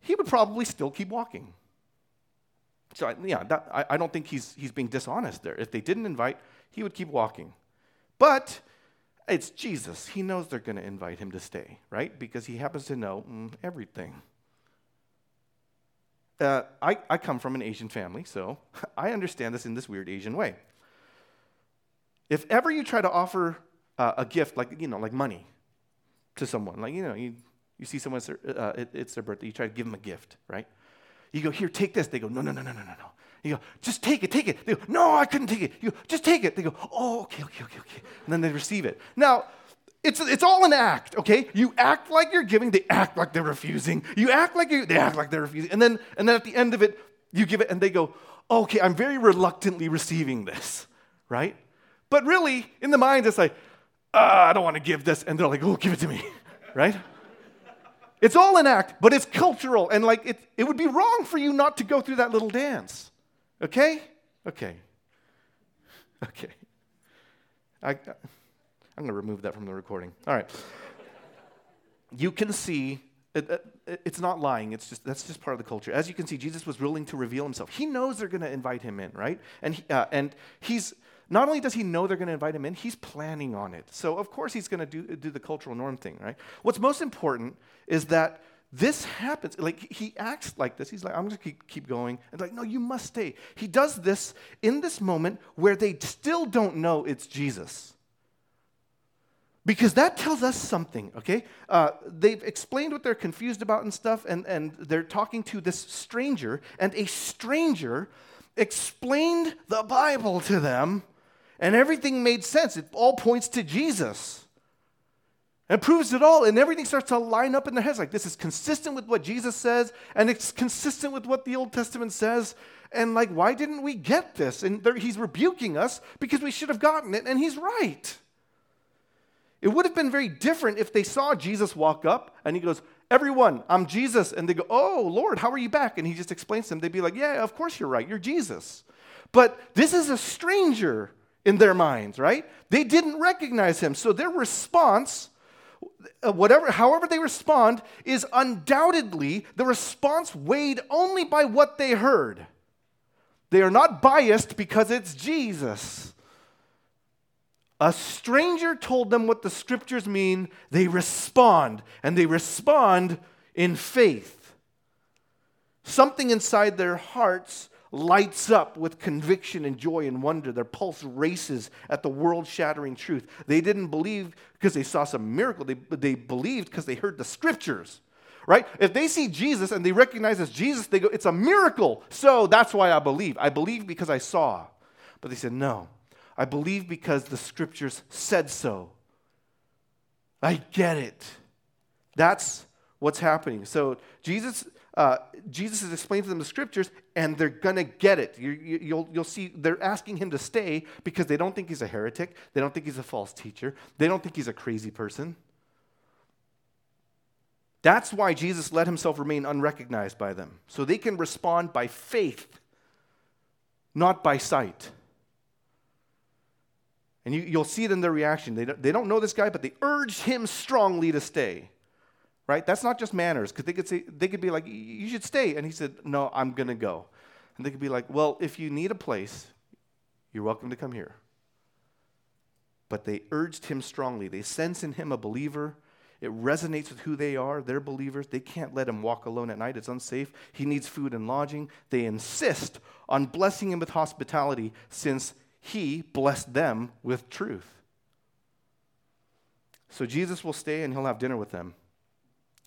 he would probably still keep walking. So, yeah, that, I, I don't think he's, he's being dishonest there. If they didn't invite, he would keep walking. But it's Jesus. He knows they're going to invite him to stay, right? Because he happens to know mm, everything. Uh, I, I come from an Asian family, so I understand this in this weird Asian way. If ever you try to offer uh, a gift, like, you know, like money to someone, like, you know, you, you see someone, uh, it, it's their birthday, you try to give them a gift, right? You go, here, take this. They go, no, no, no, no, no, no, no. You go, just take it, take it. They go, no, I couldn't take it. You go, just take it. They go, oh, okay, okay, okay, okay. And then they receive it. Now, it's, it's all an act, okay? You act like you're giving, they act like they're refusing. You act like you, they act like they're refusing. And then, and then at the end of it, you give it and they go, okay, I'm very reluctantly receiving this, right? But really, in the mind, it's like, uh, I don't want to give this. And they're like, oh, give it to me, right? It's all an act, but it's cultural. And like, it, it would be wrong for you not to go through that little dance. Okay? Okay. Okay. I, I'm going to remove that from the recording. All right. You can see it, it, it's not lying. It's just that's just part of the culture. As you can see, Jesus was willing to reveal himself. He knows they're going to invite him in, right? And he, uh, and he's not only does he know they're going to invite him in, he's planning on it. So of course he's going to do do the cultural norm thing, right? What's most important is that this happens. Like he acts like this. He's like, I'm going to keep, keep going. And like, no, you must stay. He does this in this moment where they still don't know it's Jesus. Because that tells us something, okay? Uh, they've explained what they're confused about and stuff, and, and they're talking to this stranger, and a stranger explained the Bible to them, and everything made sense. It all points to Jesus and proves it all, and everything starts to line up in their heads like this is consistent with what Jesus says, and it's consistent with what the Old Testament says. And like, why didn't we get this? And he's rebuking us because we should have gotten it, and he's right. It would have been very different if they saw Jesus walk up and he goes, Everyone, I'm Jesus. And they go, Oh, Lord, how are you back? And he just explains to them. They'd be like, Yeah, of course you're right. You're Jesus. But this is a stranger in their minds, right? They didn't recognize him. So their response uh, whatever, however they respond, is undoubtedly the response weighed only by what they heard. They are not biased because it's Jesus. A stranger told them what the scriptures mean. They respond, and they respond in faith. Something inside their hearts lights up with conviction and joy and wonder. Their pulse races at the world shattering truth. They didn't believe because they saw some miracle, they, they believed because they heard the scriptures. right? If they see Jesus and they recognize as Jesus, they go, it's a miracle. So that's why I believe. I believe because I saw. But they said, no, I believe because the scriptures said so. I get it. That's what's happening. So Jesus, uh, Jesus has explained to them the scriptures, and they're gonna get it. You, you, you'll, you'll see they're asking him to stay because they don't think he's a heretic. They don't think he's a false teacher. They don't think he's a crazy person. That's why Jesus let himself remain unrecognized by them, so they can respond by faith, not by sight. And you, will see it in their reaction. They don't, they don't know this guy, but they urge him strongly to stay. Right? That's not just manners, because they could say they could be like, "You should stay," and he said, "No, I'm gonna go." And they could be like, "Well, if you need a place, you're welcome to come here." But they urged him strongly. They sense in him a believer. It resonates with who they are. They're believers. They can't let him walk alone at night. It's unsafe. He needs food and lodging. They insist on blessing him with hospitality since he blessed them with truth. So Jesus will stay and he'll have dinner with them.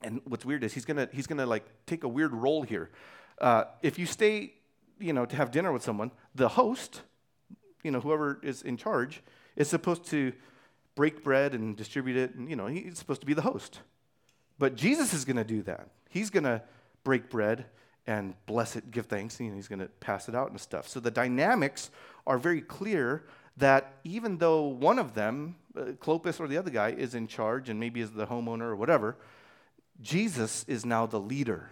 And what's weird is he's gonna he's gonna like take a weird role here. Uh, if you stay, you know, to have dinner with someone, the host, you know, whoever is in charge, is supposed to break bread and distribute it, and you know, he's supposed to be the host. But Jesus is gonna do that. He's gonna break bread and bless it, give thanks, and he's gonna pass it out and stuff. So the dynamics are very clear that even though one of them, uh, Cleopas or the other guy, is in charge and maybe is the homeowner or whatever, Jesus is now the leader.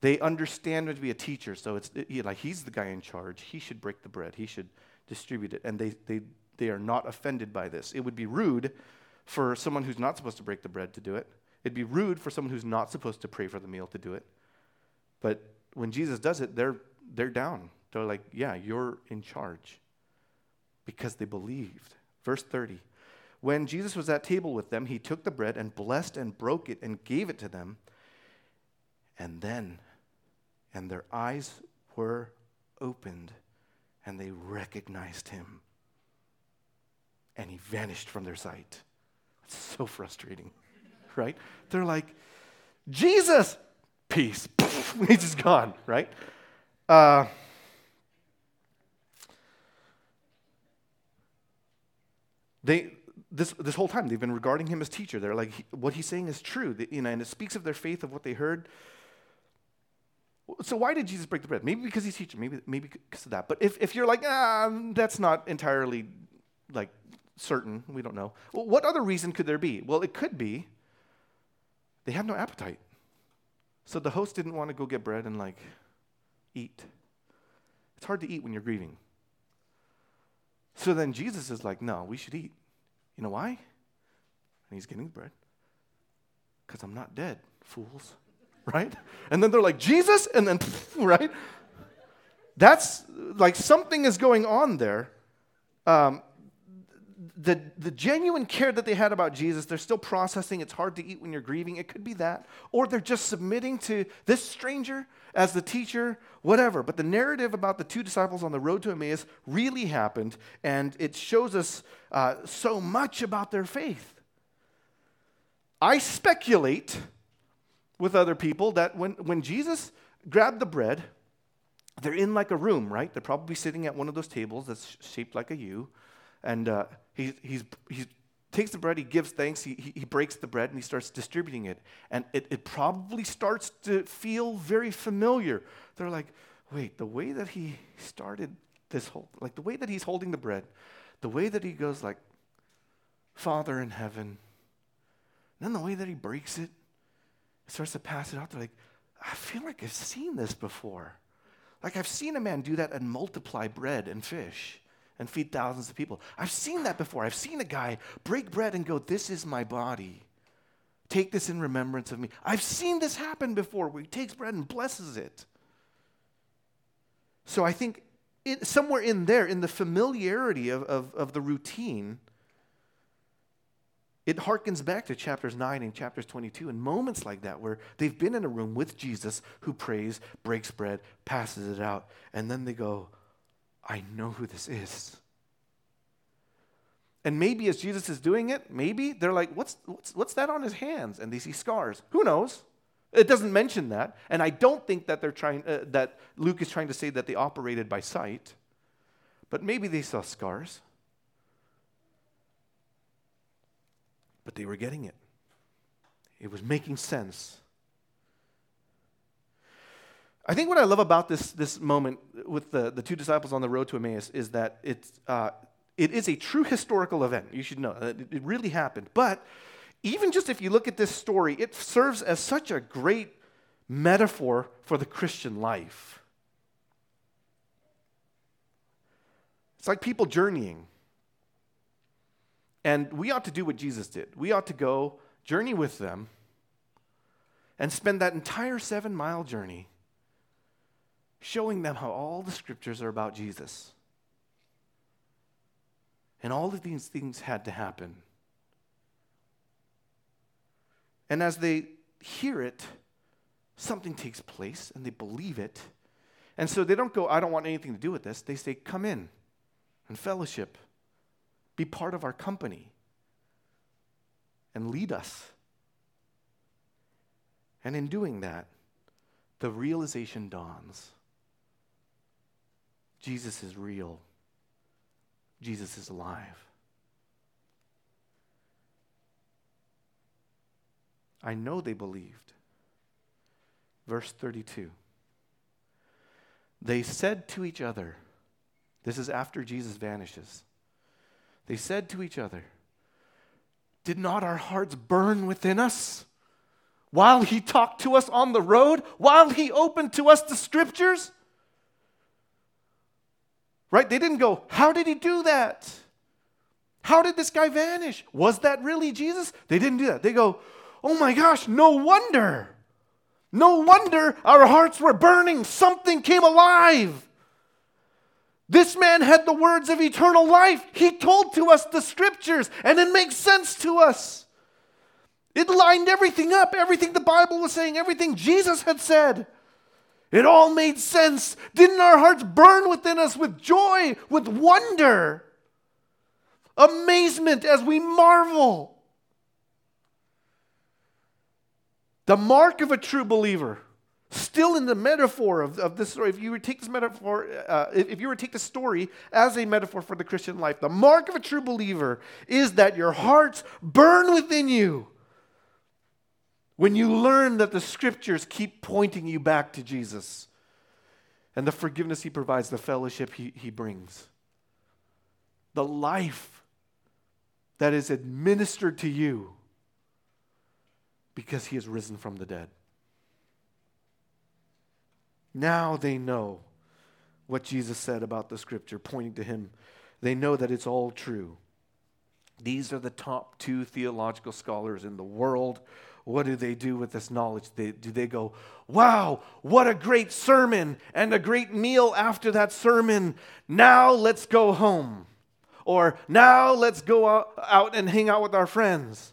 They understand him to be a teacher, so it's it, like he's the guy in charge. He should break the bread. He should distribute it, and they they they are not offended by this. It would be rude for someone who's not supposed to break the bread to do it. It'd be rude for someone who's not supposed to pray for the meal to do it. But when Jesus does it, they're they're down. They're like, yeah, you're in charge because they believed. Verse 30. When Jesus was at table with them, he took the bread and blessed and broke it and gave it to them. And then, and their eyes were opened and they recognized him. And he vanished from their sight. It's so frustrating, right? They're like, Jesus, peace. He's just gone, right? Uh, They, this, this whole time, they've been regarding him as teacher. They're like, what he's saying is true. You know, and it speaks of their faith, of what they heard. So why did Jesus break the bread? Maybe because he's teaching, maybe, maybe because of that. But if, if you're like, ah, that's not entirely like certain, we don't know. Well, what other reason could there be? Well, it could be they have no appetite. So the host didn't want to go get bread and like eat. It's hard to eat when you're grieving. So then Jesus is like, no, we should eat. You know why? And he's getting bread. Because I'm not dead, fools. Right? And then they're like, Jesus? And then, right? That's like something is going on there. Um, the, the genuine care that they had about Jesus, they're still processing. It's hard to eat when you're grieving. It could be that. Or they're just submitting to this stranger as the teacher, whatever. But the narrative about the two disciples on the road to Emmaus really happened, and it shows us uh, so much about their faith. I speculate with other people that when, when Jesus grabbed the bread, they're in like a room, right? They're probably sitting at one of those tables that's shaped like a U. And uh, he, he's, he takes the bread, he gives thanks, he, he, he breaks the bread, and he starts distributing it. And it, it probably starts to feel very familiar. They're like, wait, the way that he started this whole, like the way that he's holding the bread, the way that he goes like, Father in heaven, and then the way that he breaks it, starts to pass it out. They're like, I feel like I've seen this before. Like I've seen a man do that and multiply bread and fish and feed thousands of people. I've seen that before. I've seen a guy break bread and go, This is my body. Take this in remembrance of me. I've seen this happen before where he takes bread and blesses it. So I think it, somewhere in there, in the familiarity of, of, of the routine, it harkens back to chapters 9 and chapters 22 and moments like that where they've been in a room with Jesus who prays, breaks bread, passes it out, and then they go, I know who this is. And maybe as Jesus is doing it, maybe they're like, what's, what's, what's that on his hands? And they see scars. Who knows? It doesn't mention that. And I don't think that, they're trying, uh, that Luke is trying to say that they operated by sight. But maybe they saw scars. But they were getting it, it was making sense. I think what I love about this, this moment with the, the two disciples on the road to Emmaus is that it's, uh, it is a true historical event. You should know it, it really happened. But even just if you look at this story, it serves as such a great metaphor for the Christian life. It's like people journeying. And we ought to do what Jesus did. We ought to go journey with them and spend that entire seven mile journey showing them how all the scriptures are about Jesus. And all of these things had to happen. And as they hear it, something takes place and they believe it. And so they don't go, I don't want anything to do with this. They say, Come in and fellowship, be part of our company, and lead us. And in doing that, the realization dawns Jesus is real, Jesus is alive. I know they believed. Verse 32. They said to each other, this is after Jesus vanishes. They said to each other, Did not our hearts burn within us while he talked to us on the road, while he opened to us the scriptures? Right? They didn't go, How did he do that? How did this guy vanish? Was that really Jesus? They didn't do that. They go, Oh my gosh, no wonder. No wonder our hearts were burning. Something came alive. This man had the words of eternal life. He told to us the scriptures, and it makes sense to us. It lined everything up, everything the Bible was saying, everything Jesus had said. It all made sense. Didn't our hearts burn within us with joy, with wonder, amazement as we marvel? The mark of a true believer, still in the metaphor of, of this story, if you were to take this metaphor, uh, if you were to take the story as a metaphor for the Christian life, the mark of a true believer is that your hearts burn within you when you learn that the scriptures keep pointing you back to Jesus and the forgiveness he provides, the fellowship he, he brings, the life that is administered to you because he has risen from the dead. Now they know what Jesus said about the scripture, pointing to him. They know that it's all true. These are the top two theological scholars in the world. What do they do with this knowledge? Do they go, wow, what a great sermon and a great meal after that sermon. Now let's go home. Or now let's go out, out and hang out with our friends.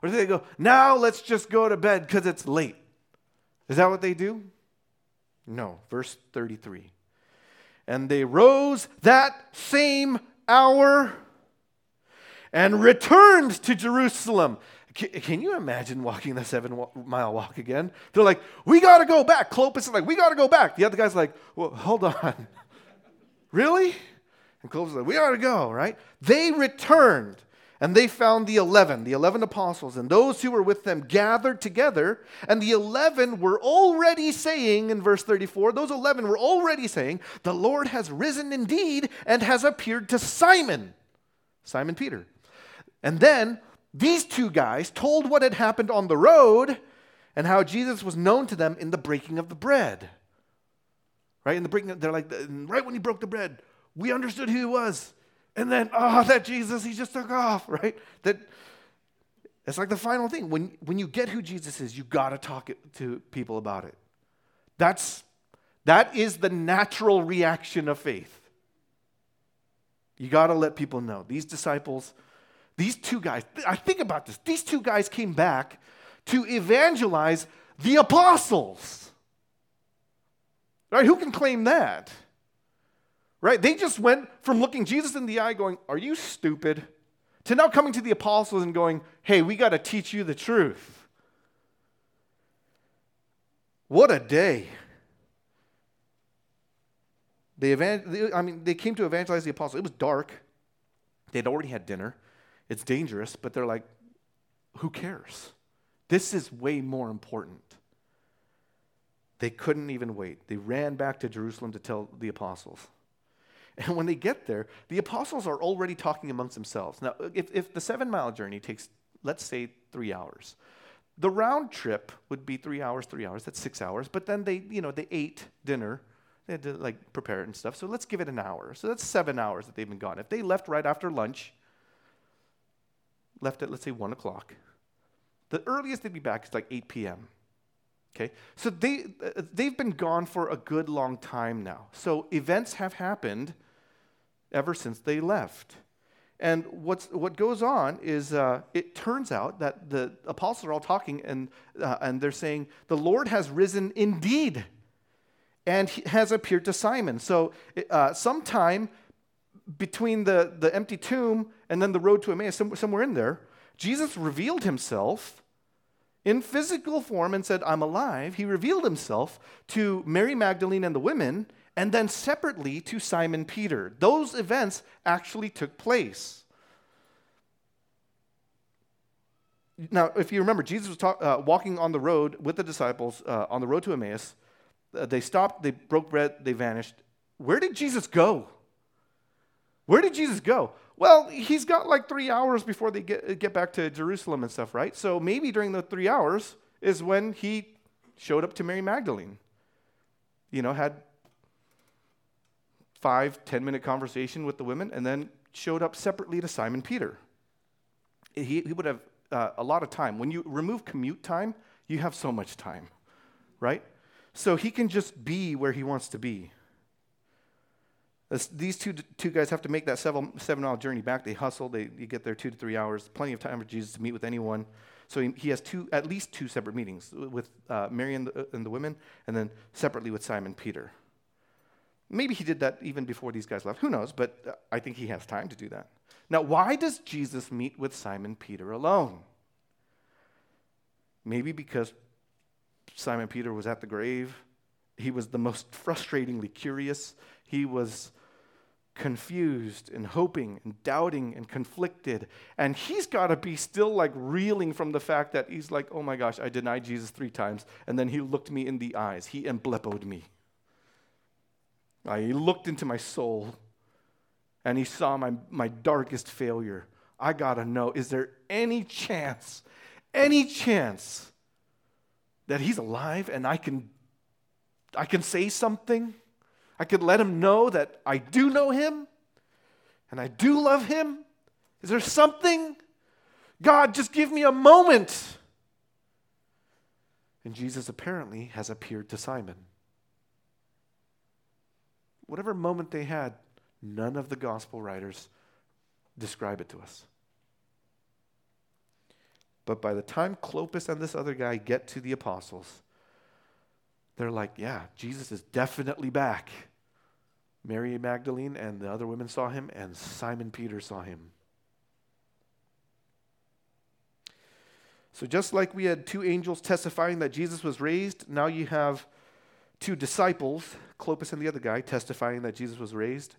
Or do they go, now let's just go to bed because it's late? Is that what they do? No. Verse 33. And they rose that same hour and returned to Jerusalem. Can you imagine walking the seven mile walk again? They're like, we got to go back. Cleopas is like, we got to go back. The other guy's like, well, hold on. really? And Cleopas is like, we got to go, right? They returned and they found the 11, the 11 apostles, and those who were with them gathered together. And the 11 were already saying, in verse 34, those 11 were already saying, The Lord has risen indeed and has appeared to Simon, Simon Peter. And then these two guys told what had happened on the road and how Jesus was known to them in the breaking of the bread. Right? In the breaking, they're like, right when he broke the bread, we understood who he was. And then, oh, that Jesus, he just took off, right? That it's like the final thing. When, when you get who Jesus is, you got to talk to people about it. That's, that is the natural reaction of faith. You got to let people know. These disciples, these two guys, I think about this. These two guys came back to evangelize the apostles. Right? Who can claim that? Right? They just went from looking Jesus in the eye going, Are you stupid? to now coming to the apostles and going, hey, we got to teach you the truth. What a day. They, evan- I mean, they came to evangelize the apostles. It was dark. They'd already had dinner. It's dangerous, but they're like, who cares? This is way more important. They couldn't even wait. They ran back to Jerusalem to tell the apostles. And when they get there, the apostles are already talking amongst themselves. Now, if, if the seven mile journey takes, let's say, three hours, the round trip would be three hours, three hours, that's six hours. But then they, you know, they ate dinner. They had to like prepare it and stuff. So let's give it an hour. So that's seven hours that they've been gone. If they left right after lunch, left at, let's say, one o'clock, the earliest they'd be back is like 8 p.m. Okay? So they, uh, they've been gone for a good long time now. So events have happened ever since they left. And what's, what goes on is uh, it turns out that the apostles are all talking and, uh, and they're saying, The Lord has risen indeed and has appeared to Simon. So, uh, sometime between the, the empty tomb and then the road to Emmaus, somewhere in there, Jesus revealed himself in physical form and said, I'm alive. He revealed himself to Mary Magdalene and the women, and then separately to Simon Peter. Those events actually took place. Now, if you remember, Jesus was talk, uh, walking on the road with the disciples uh, on the road to Emmaus. Uh, they stopped, they broke bread, they vanished. Where did Jesus go? Where did Jesus go? Well, he's got like three hours before they get, get back to Jerusalem and stuff, right? So maybe during the three hours is when he showed up to Mary Magdalene. You know, had five, ten minute conversation with the women, and then showed up separately to Simon Peter. He, he would have uh, a lot of time. When you remove commute time, you have so much time, right? So he can just be where he wants to be. This, these two, two guys have to make that seven, seven mile journey back. They hustle, they, you get there two to three hours, plenty of time for Jesus to meet with anyone. So he, he has two, at least two separate meetings with uh, Mary and the, and the women, and then separately with Simon Peter. Maybe he did that even before these guys left. Who knows? But uh, I think he has time to do that. Now, why does Jesus meet with Simon Peter alone? Maybe because Simon Peter was at the grave. He was the most frustratingly curious. He was confused and hoping and doubting and conflicted. And he's got to be still like reeling from the fact that he's like, oh my gosh, I denied Jesus three times. And then he looked me in the eyes. He emblepoed me. he looked into my soul and he saw my, my darkest failure. I got to know is there any chance, any chance that he's alive and I can, I can say something? I could let him know that I do know him and I do love him. Is there something? God, just give me a moment. And Jesus apparently has appeared to Simon. Whatever moment they had, none of the gospel writers describe it to us. But by the time Cleopas and this other guy get to the apostles, they're like, yeah, Jesus is definitely back. Mary Magdalene and the other women saw him, and Simon Peter saw him. So, just like we had two angels testifying that Jesus was raised, now you have two disciples, Cleopas and the other guy, testifying that Jesus was raised.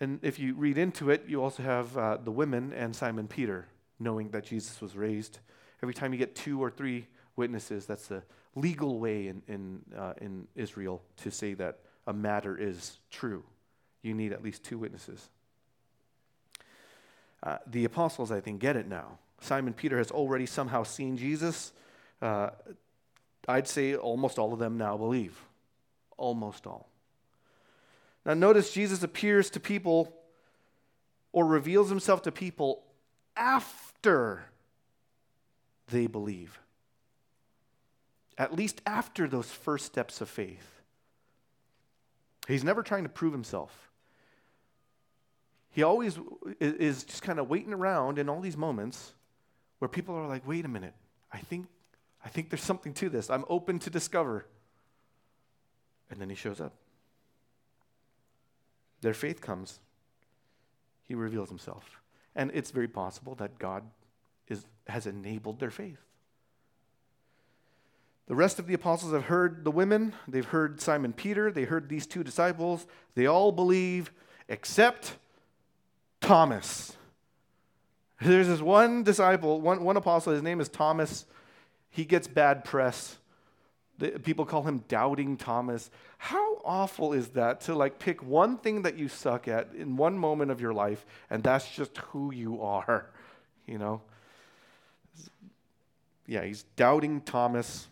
And if you read into it, you also have uh, the women and Simon Peter knowing that Jesus was raised. Every time you get two or three witnesses, that's the legal way in, in, uh, in Israel to say that a matter is true. You need at least two witnesses. Uh, the apostles, I think, get it now. Simon Peter has already somehow seen Jesus. Uh, I'd say almost all of them now believe. Almost all. Now, notice Jesus appears to people or reveals himself to people after they believe. At least after those first steps of faith. He's never trying to prove himself. He always is just kind of waiting around in all these moments where people are like, wait a minute, I think, I think there's something to this. I'm open to discover. And then he shows up. Their faith comes. He reveals himself. And it's very possible that God is, has enabled their faith. The rest of the apostles have heard the women, they've heard Simon Peter, they heard these two disciples. They all believe except Thomas. There's this one disciple, one, one apostle, his name is Thomas. He gets bad press. The, people call him Doubting Thomas. How awful is that to like pick one thing that you suck at in one moment of your life and that's just who you are, you know? Yeah, he's Doubting Thomas.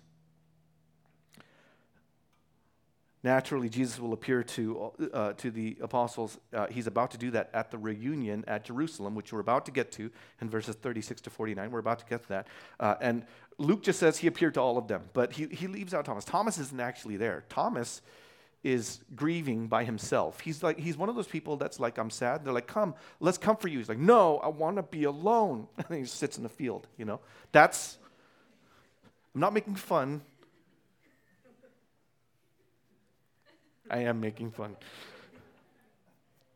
Naturally, Jesus will appear to, uh, to the apostles. Uh, he's about to do that at the reunion at Jerusalem, which we're about to get to in verses 36 to 49. We're about to get to that. Uh, and Luke just says he appeared to all of them, but he, he leaves out Thomas. Thomas isn't actually there. Thomas is grieving by himself. He's like he's one of those people that's like I'm sad. They're like, "Come, let's comfort you." He's like, "No, I want to be alone." And he sits in the field, you know. That's I'm not making fun. I am making fun.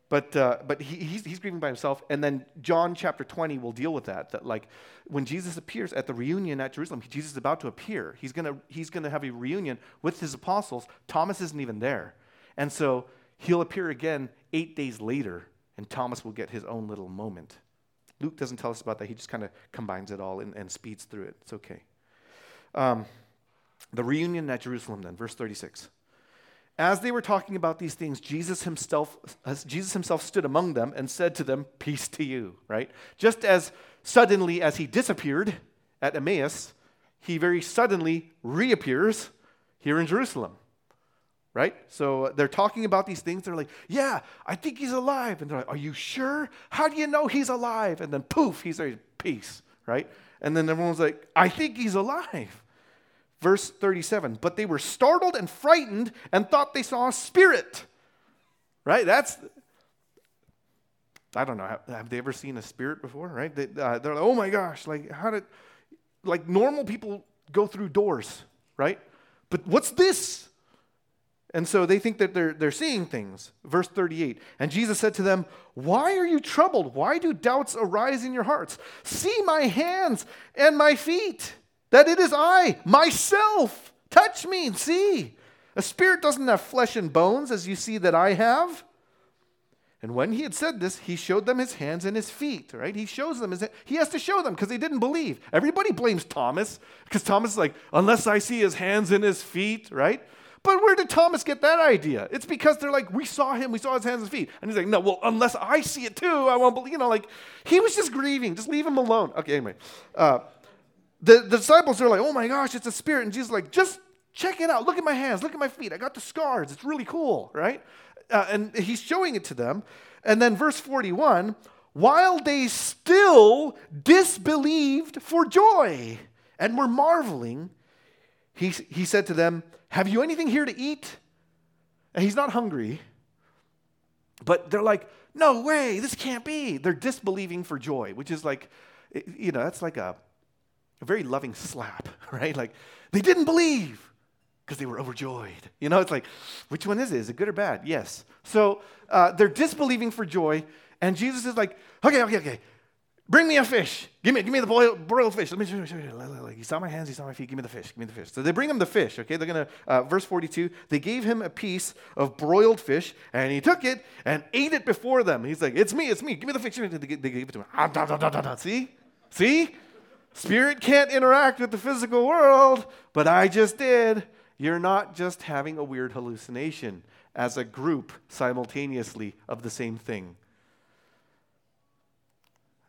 But, uh, but he, he's, he's grieving by himself. And then John chapter 20 will deal with that. That, like, when Jesus appears at the reunion at Jerusalem, Jesus is about to appear. He's going he's gonna have a reunion with his apostles. Thomas isn't even there. And so he'll appear again eight days later, and Thomas will get his own little moment. Luke doesn't tell us about that. He just kind of combines it all and, and, speeds through it. It's okay. Um, the reunion at Jerusalem, then, verse 36. As they were talking about these things, Jesus himself, Jesus himself stood among them and said to them, Peace to you, right? Just as suddenly as he disappeared at Emmaus, he very suddenly reappears here in Jerusalem, right? So they're talking about these things. They're like, Yeah, I think he's alive. And they're like, Are you sure? How do you know he's alive? And then poof, he's like, Peace, right? And then everyone's like, I think he's alive. Verse 37 But they were startled and frightened and thought they saw a spirit. Right? That's, I don't know. Have, they ever seen a spirit before? Right? They, uh, they're like, oh my gosh, like, how did, like, normal people go through doors, right? But what's this? And so they think that they're, they're seeing things. Verse 38 And Jesus said to them, Why are you troubled? Why do doubts arise in your hearts? See my hands and my feet that it is I, myself. Touch me and see. A spirit doesn't have flesh and bones as you see that I have. And when he had said this, he showed them his hands and his feet, right? He shows them his he has to show them because they didn't believe. Everybody blames Thomas because Thomas is like, unless I see his hands and his feet, right? But where did Thomas get that idea? It's because they're like, we saw him, we saw his hands and feet. And he's like, no, well, unless I see it too, I won't believe. You know, like, he was just grieving. Just leave him alone. Okay, anyway. Uh, the, the disciples are like, oh my gosh, it's a spirit. And Jesus like, just check it out. Look at my hands. Look at my feet. I got the scars. It's really cool, right? Uh, and he's showing it to them. And then verse 41 while they still disbelieved for joy and were marveling, he, he said to them, Have you anything here to eat? And he's not hungry. But they're like, No way, this can't be. They're disbelieving for joy, which is like, you know, that's like a a very loving slap, right? Like they didn't believe because they were overjoyed. You know, it's like, which one is it? Is it good or bad? Yes. So uh, they're disbelieving for joy, and Jesus is like, okay, okay, okay. Bring me a fish. Give me, give me the boiled, broiled fish. Let me show you. Show you. He saw my hands, he saw my feet. Give me the fish. Give me the fish. So they bring him the fish. Okay, they're gonna. Uh, verse forty-two. They gave him a piece of broiled fish, and he took it and ate it before them. He's like, "It's me, it's me. Give me the fish." They gave it to him. Ah, See, see. Spirit can't interact with the physical world, but I just did. You're not just having a weird hallucination as a group simultaneously of the same thing.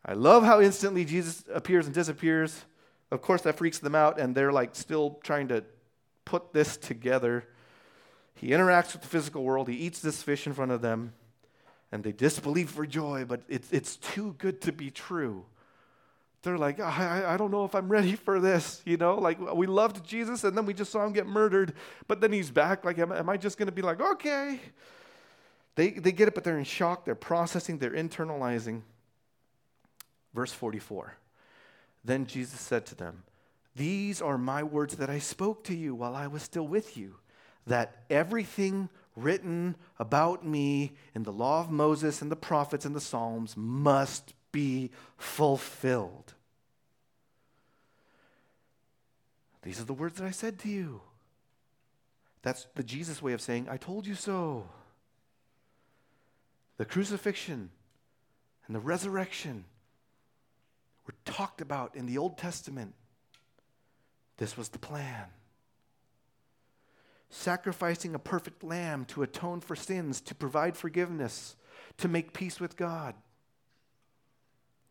I love how instantly Jesus appears and disappears. Of course, that freaks them out, and they're like still trying to put this together. He interacts with the physical world, he eats this fish in front of them, and they disbelieve for joy, but it's, it's too good to be true they're like, I, I don't know if I'm ready for this. You know, like we loved Jesus and then we just saw him get murdered, but then he's back. Like, am, am I just going to be like, okay? They, they get it, but they're in shock. They're processing, they're internalizing. Verse 44 Then Jesus said to them, These are my words that I spoke to you while I was still with you, that everything written about me in the law of Moses and the prophets and the Psalms must be fulfilled. These are the words that I said to you. That's the Jesus way of saying, I told you so. The crucifixion and the resurrection were talked about in the Old Testament. This was the plan. Sacrificing a perfect lamb to atone for sins, to provide forgiveness, to make peace with God.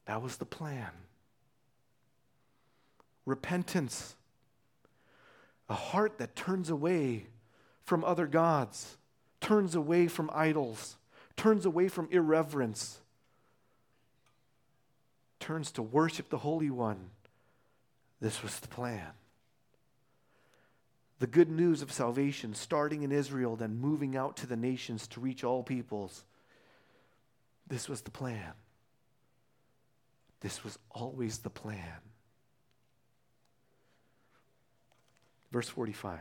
That was the plan. Repentance, a heart that turns away from other gods, turns away from idols, turns away from irreverence, turns to worship the Holy One. This was the plan. The good news of salvation, starting in Israel, then moving out to the nations to reach all peoples. This was the plan. This was always the plan. Verse 45.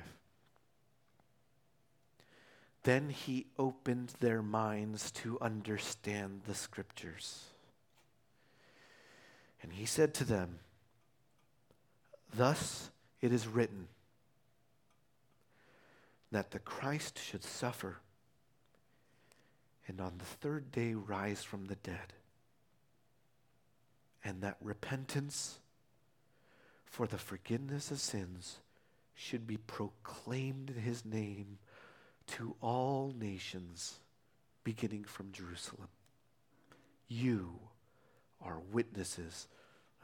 Then he opened their minds to understand the scriptures. And he said to them, Thus it is written that the Christ should suffer and on the third day rise from the dead, and that repentance for the forgiveness of sins should be proclaimed in his name to all nations, beginning from Jerusalem. You are witnesses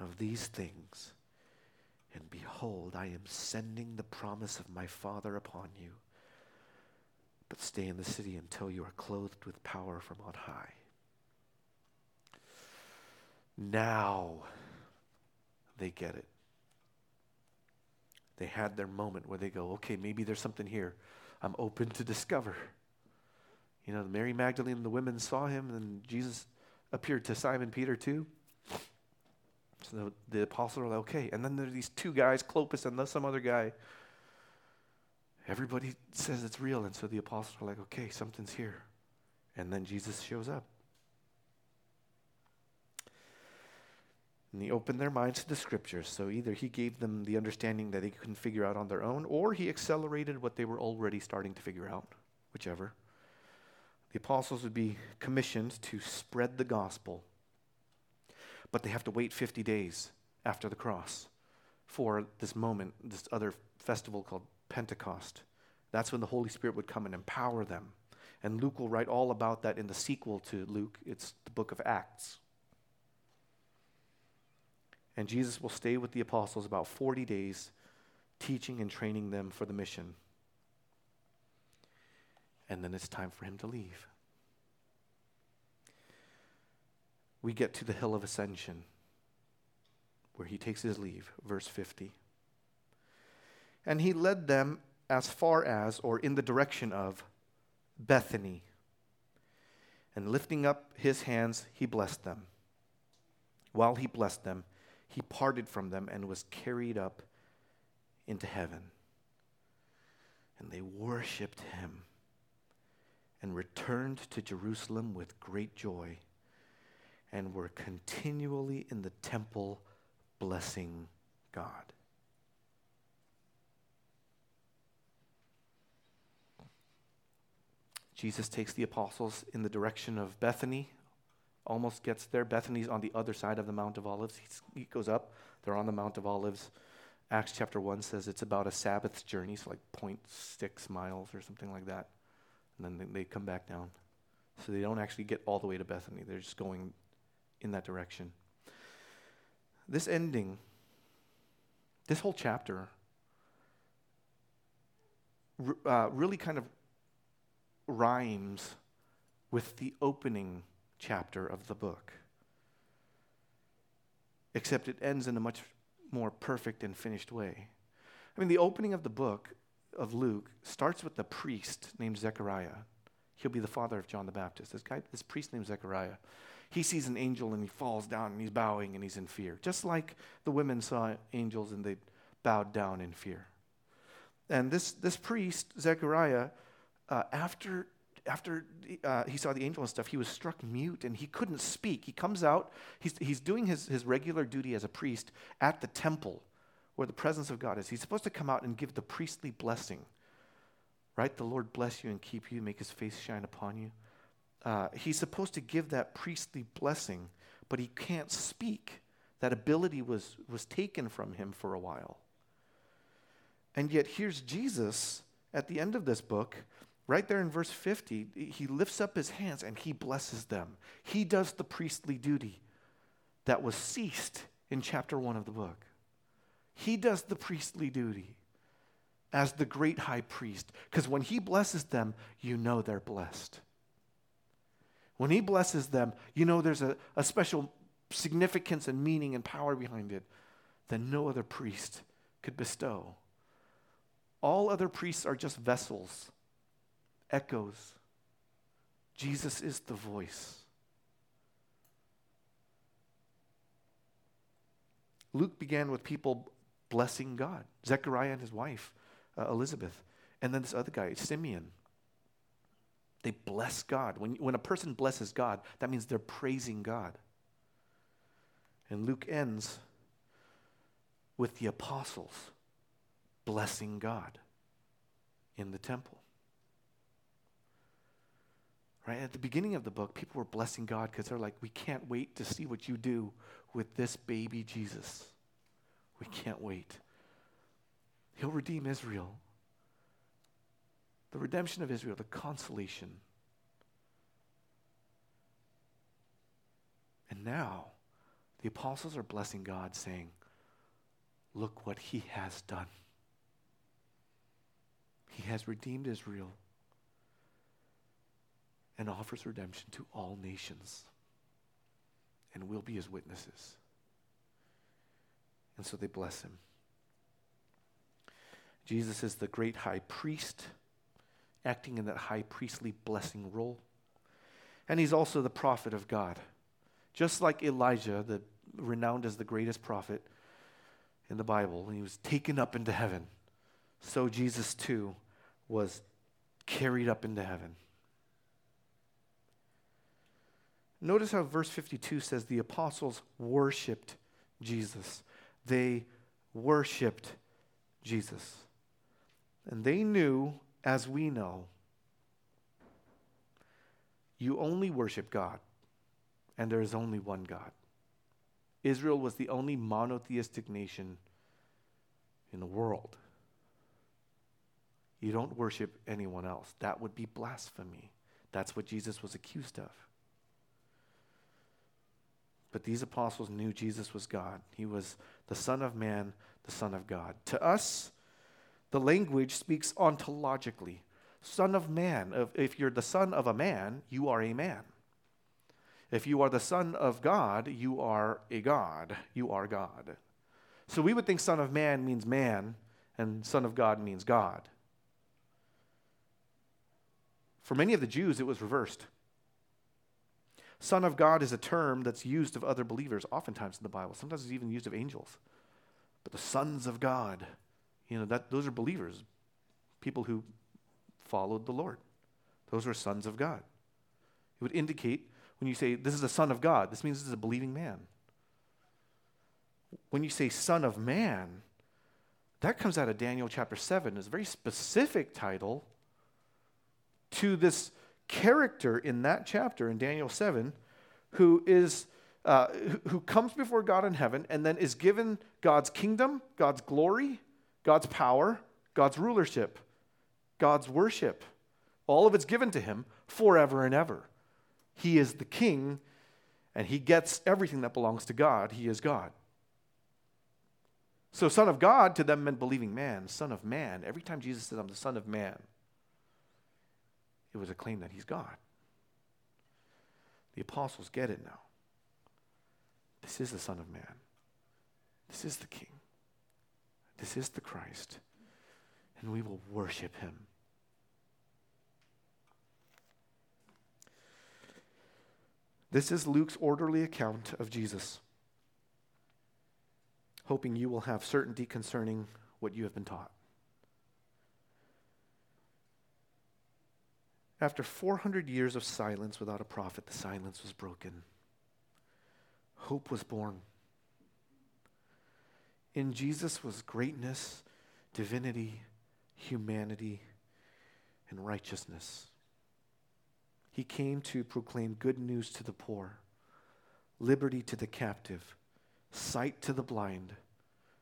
of these things. And behold, I am sending the promise of my Father upon you. But stay in the city until you are clothed with power from on high. Now they get it. They had their moment where they go, okay, maybe there's something here. I'm open to discover. You know, Mary Magdalene and the women saw him, and Jesus appeared to Simon Peter too. So the, the apostles are like, okay. And then there are these two guys, Cleopas and some other guy. Everybody says it's real. And so the apostles are like, okay, something's here. And then Jesus shows up. And he opened their minds to the scriptures. So either he gave them the understanding that they couldn't figure out on their own, or he accelerated what they were already starting to figure out, whichever. The apostles would be commissioned to spread the gospel, but they have to wait 50 days after the cross for this moment, this other festival called Pentecost. That's when the Holy Spirit would come and empower them. And Luke will write all about that in the sequel to Luke. It's the book of Acts. And Jesus will stay with the apostles about 40 days, teaching and training them for the mission. And then it's time for him to leave. We get to the hill of ascension where he takes his leave, verse 50. And he led them as far as, or in the direction of, Bethany. And lifting up his hands, he blessed them. While he blessed them, he parted from them and was carried up into heaven. And they worshiped him and returned to Jerusalem with great joy and were continually in the temple blessing God. Jesus takes the apostles in the direction of Bethany almost gets there. Bethany's on the other side of the Mount of Olives. He's, he goes up, they're on the Mount of Olives. Acts chapter 1 says it's about a Sabbath journey, so like 0.6 miles or something like that. And then they, they come back down. So they don't actually get all the way to Bethany, they're just going in that direction. This ending, this whole chapter, uh, really kind of rhymes with the opening chapter of the book. Except it ends in a much more perfect and finished way. I mean, the opening of the book of Luke starts with the priest named Zechariah. He'll be the father of John the Baptist. This guy, this priest named Zechariah, he sees an angel and he falls down and he's bowing and he's in fear. Just like the women saw angels and they bowed down in fear. And this, this priest, Zechariah, uh, after after uh, he saw the angel and stuff, he was struck mute and he couldn't speak. He comes out, he's, he's doing his, his regular duty as a priest at the temple where the presence of God is. He's supposed to come out and give the priestly blessing, right? The Lord bless you and keep you, make his face shine upon you. Uh, he's supposed to give that priestly blessing, but he can't speak. That ability was, was taken from him for a while. And yet, here's Jesus at the end of this book Right there in verse 50, he lifts up his hands and he blesses them. He does the priestly duty that was ceased in chapter 1 of the book. He does the priestly duty as the great high priest because when he blesses them, you know they're blessed. When he blesses them, you know there's a, a special significance and meaning and power behind it that no other priest could bestow. All other priests are just vessels echoes. Jesus is the voice. Luke began with people blessing God Zechariah and his wife, uh, Elizabeth, and then this other guy, Simeon. They bless God. When, when a person blesses God, that means they're praising God. And Luke ends with the apostles blessing God in the temple. Right? At the beginning of the book, people were blessing God because they're like, we can't wait to see what you do with this baby Jesus. We can't wait. He'll redeem Israel. The redemption of Israel, the consolation. And now, the apostles are blessing God, saying, Look what he has done. He has redeemed Israel and offers redemption to all nations. And we'll be his witnesses. And so they bless him. Jesus is the great high priest, acting in that high priestly blessing role. And he's also the prophet of God. Just like Elijah, the renowned as the greatest prophet in the Bible, he was taken up into heaven, so Jesus too was carried up into heaven. Notice how verse 52 says the apostles worshiped Jesus. They worshiped Jesus. And they knew, as we know, you only worship God, and there is only one God. Israel was the only monotheistic nation in the world. You don't worship anyone else. That would be blasphemy. That's what Jesus was accused of. But these apostles knew Jesus was God. He was the Son of Man, the Son of God. To us, the language speaks ontologically. Son of man. If you're the son of a man, you are a man. If you are the son of God, you are a God. You are God. So we would think son of man means man, and son of God means God. For many of the Jews, it was reversed. Son of God is a term that's used of other believers oftentimes in the Bible. Sometimes it's even used of angels. But the sons of God, you know, that, those are believers, people who followed the Lord. Those are sons of God. It would indicate when you say, this is a son of God, this means this is a believing man. When you say son of man, that comes out of Daniel chapter 7. It's a very specific title to this character in that chapter in Daniel 7 who is uh, who comes before God in heaven and then is given God's kingdom, God's glory, God's power, God's rulership, God's worship. All of it's given to him forever and ever. He is the king and he gets everything that belongs to God. He is God. So, Son of God to them meant believing man, Son of man. Every time Jesus said, I'm the Son of man, it was a claim that he's God. The apostles get it now. This is the Son of Man. This is the King. This is the Christ. And we will worship him. This is Luke's orderly account of Jesus, hoping you will have certainty concerning what you have been taught. After 400 years of silence without a prophet, the silence was broken. Hope was born. In Jesus was greatness, divinity, humanity, and righteousness. He came to proclaim good news to the poor, liberty to the captive, sight to the blind,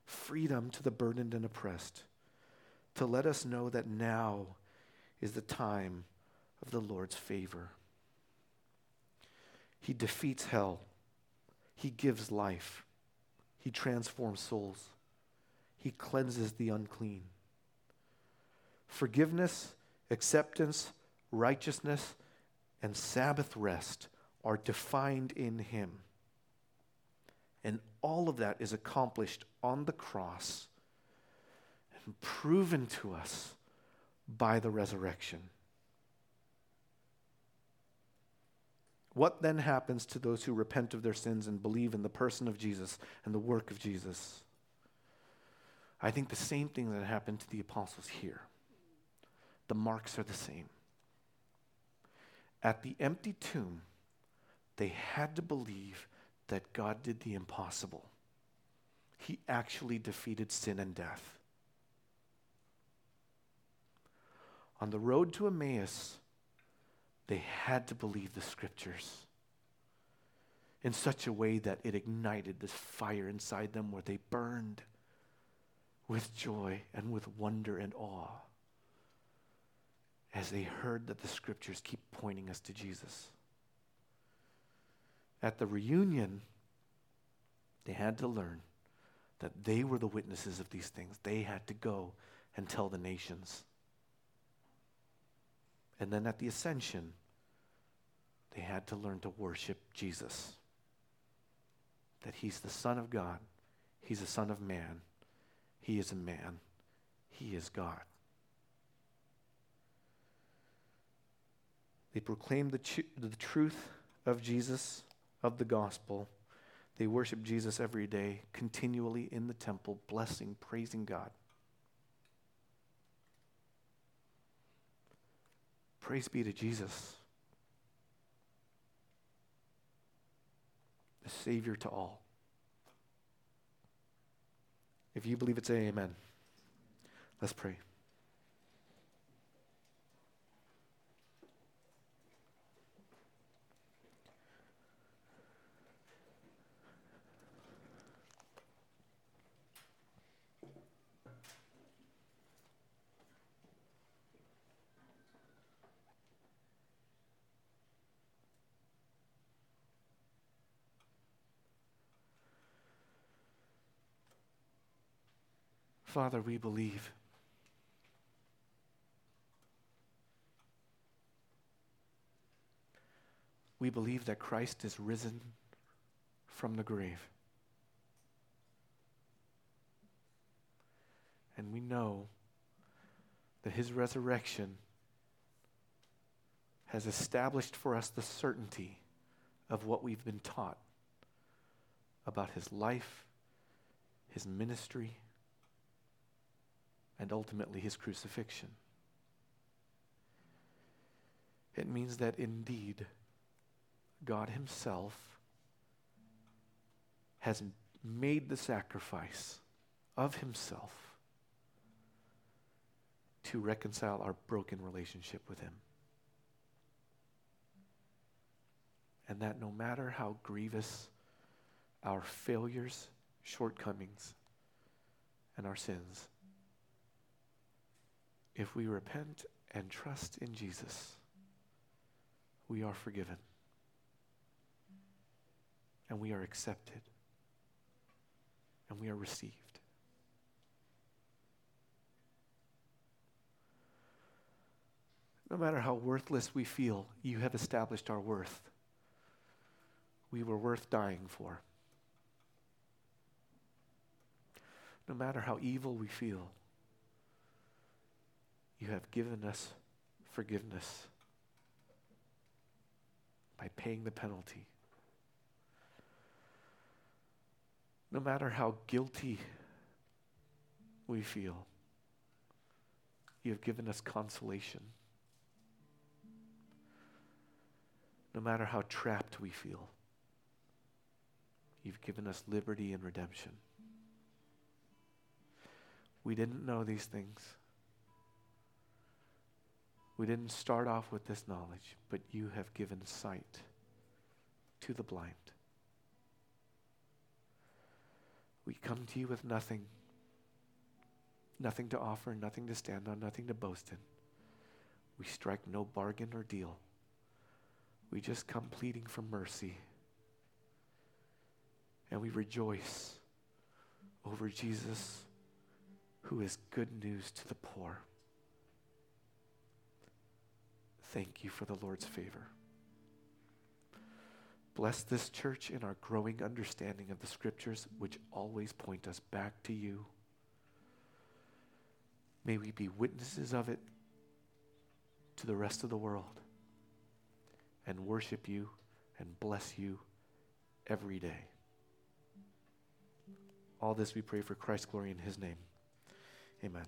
freedom to the burdened and oppressed, to let us know that now is the time of the Lord's favor. He defeats hell. He gives life. He transforms souls. He cleanses the unclean. Forgiveness, acceptance, righteousness, and Sabbath rest are defined in Him. And all of that is accomplished on the cross and proven to us by the resurrection. What then happens to those who repent of their sins and believe in the person of Jesus and the work of Jesus? I think the same thing that happened to the apostles here. The marks are the same. At the empty tomb, they had to believe that God did the impossible. He actually defeated sin and death. On the road to Emmaus, they had to believe the scriptures in such a way that it ignited this fire inside them where they burned with joy and with wonder and awe as they heard that the scriptures keep pointing us to Jesus. At the reunion, they had to learn that they were the witnesses of these things. They had to go and tell the nations. And then at the ascension, they had to learn to worship Jesus. That he's the Son of God, he's the Son of man, he is a man, he is God. They proclaimed the, ch- the truth of Jesus, of the gospel. They worship Jesus every day, continually in the temple, blessing, praising God. Praise be to Jesus, the Savior to all. If you believe it, say amen. Let's pray. Father, we believe. We believe that Christ is risen from the grave. And we know that his resurrection has established for us the certainty of what we've been taught about his life, his ministry, and ultimately his crucifixion. It means that indeed God Himself has made the sacrifice of Himself to reconcile our broken relationship with Him. And that no matter how grievous our failures, shortcomings, and our sins, if we repent and trust in Jesus, we are forgiven. And we are accepted. And we are received. No matter how worthless we feel, you have established our worth. We were worth dying for. No matter how evil we feel, you have given us forgiveness by paying the penalty. No matter how guilty we feel, you have given us consolation no matter how trapped we feel. You've given us liberty and redemption. We didn't know these things. We didn't start off with this knowledge, but you have given sight to the blind. We come to you with nothing, nothing to offer, nothing to stand on, nothing to boast in. We strike no bargain or deal. We just come pleading for mercy. And we rejoice over Jesus, who is good news to the poor. Thank you for the Lord's favor. Bless this church in our growing understanding of the scriptures, which always point us back to you. May we be witnesses of it to the rest of the world and worship you and bless you every day. All this we pray for Christ's glory in his name. Amen.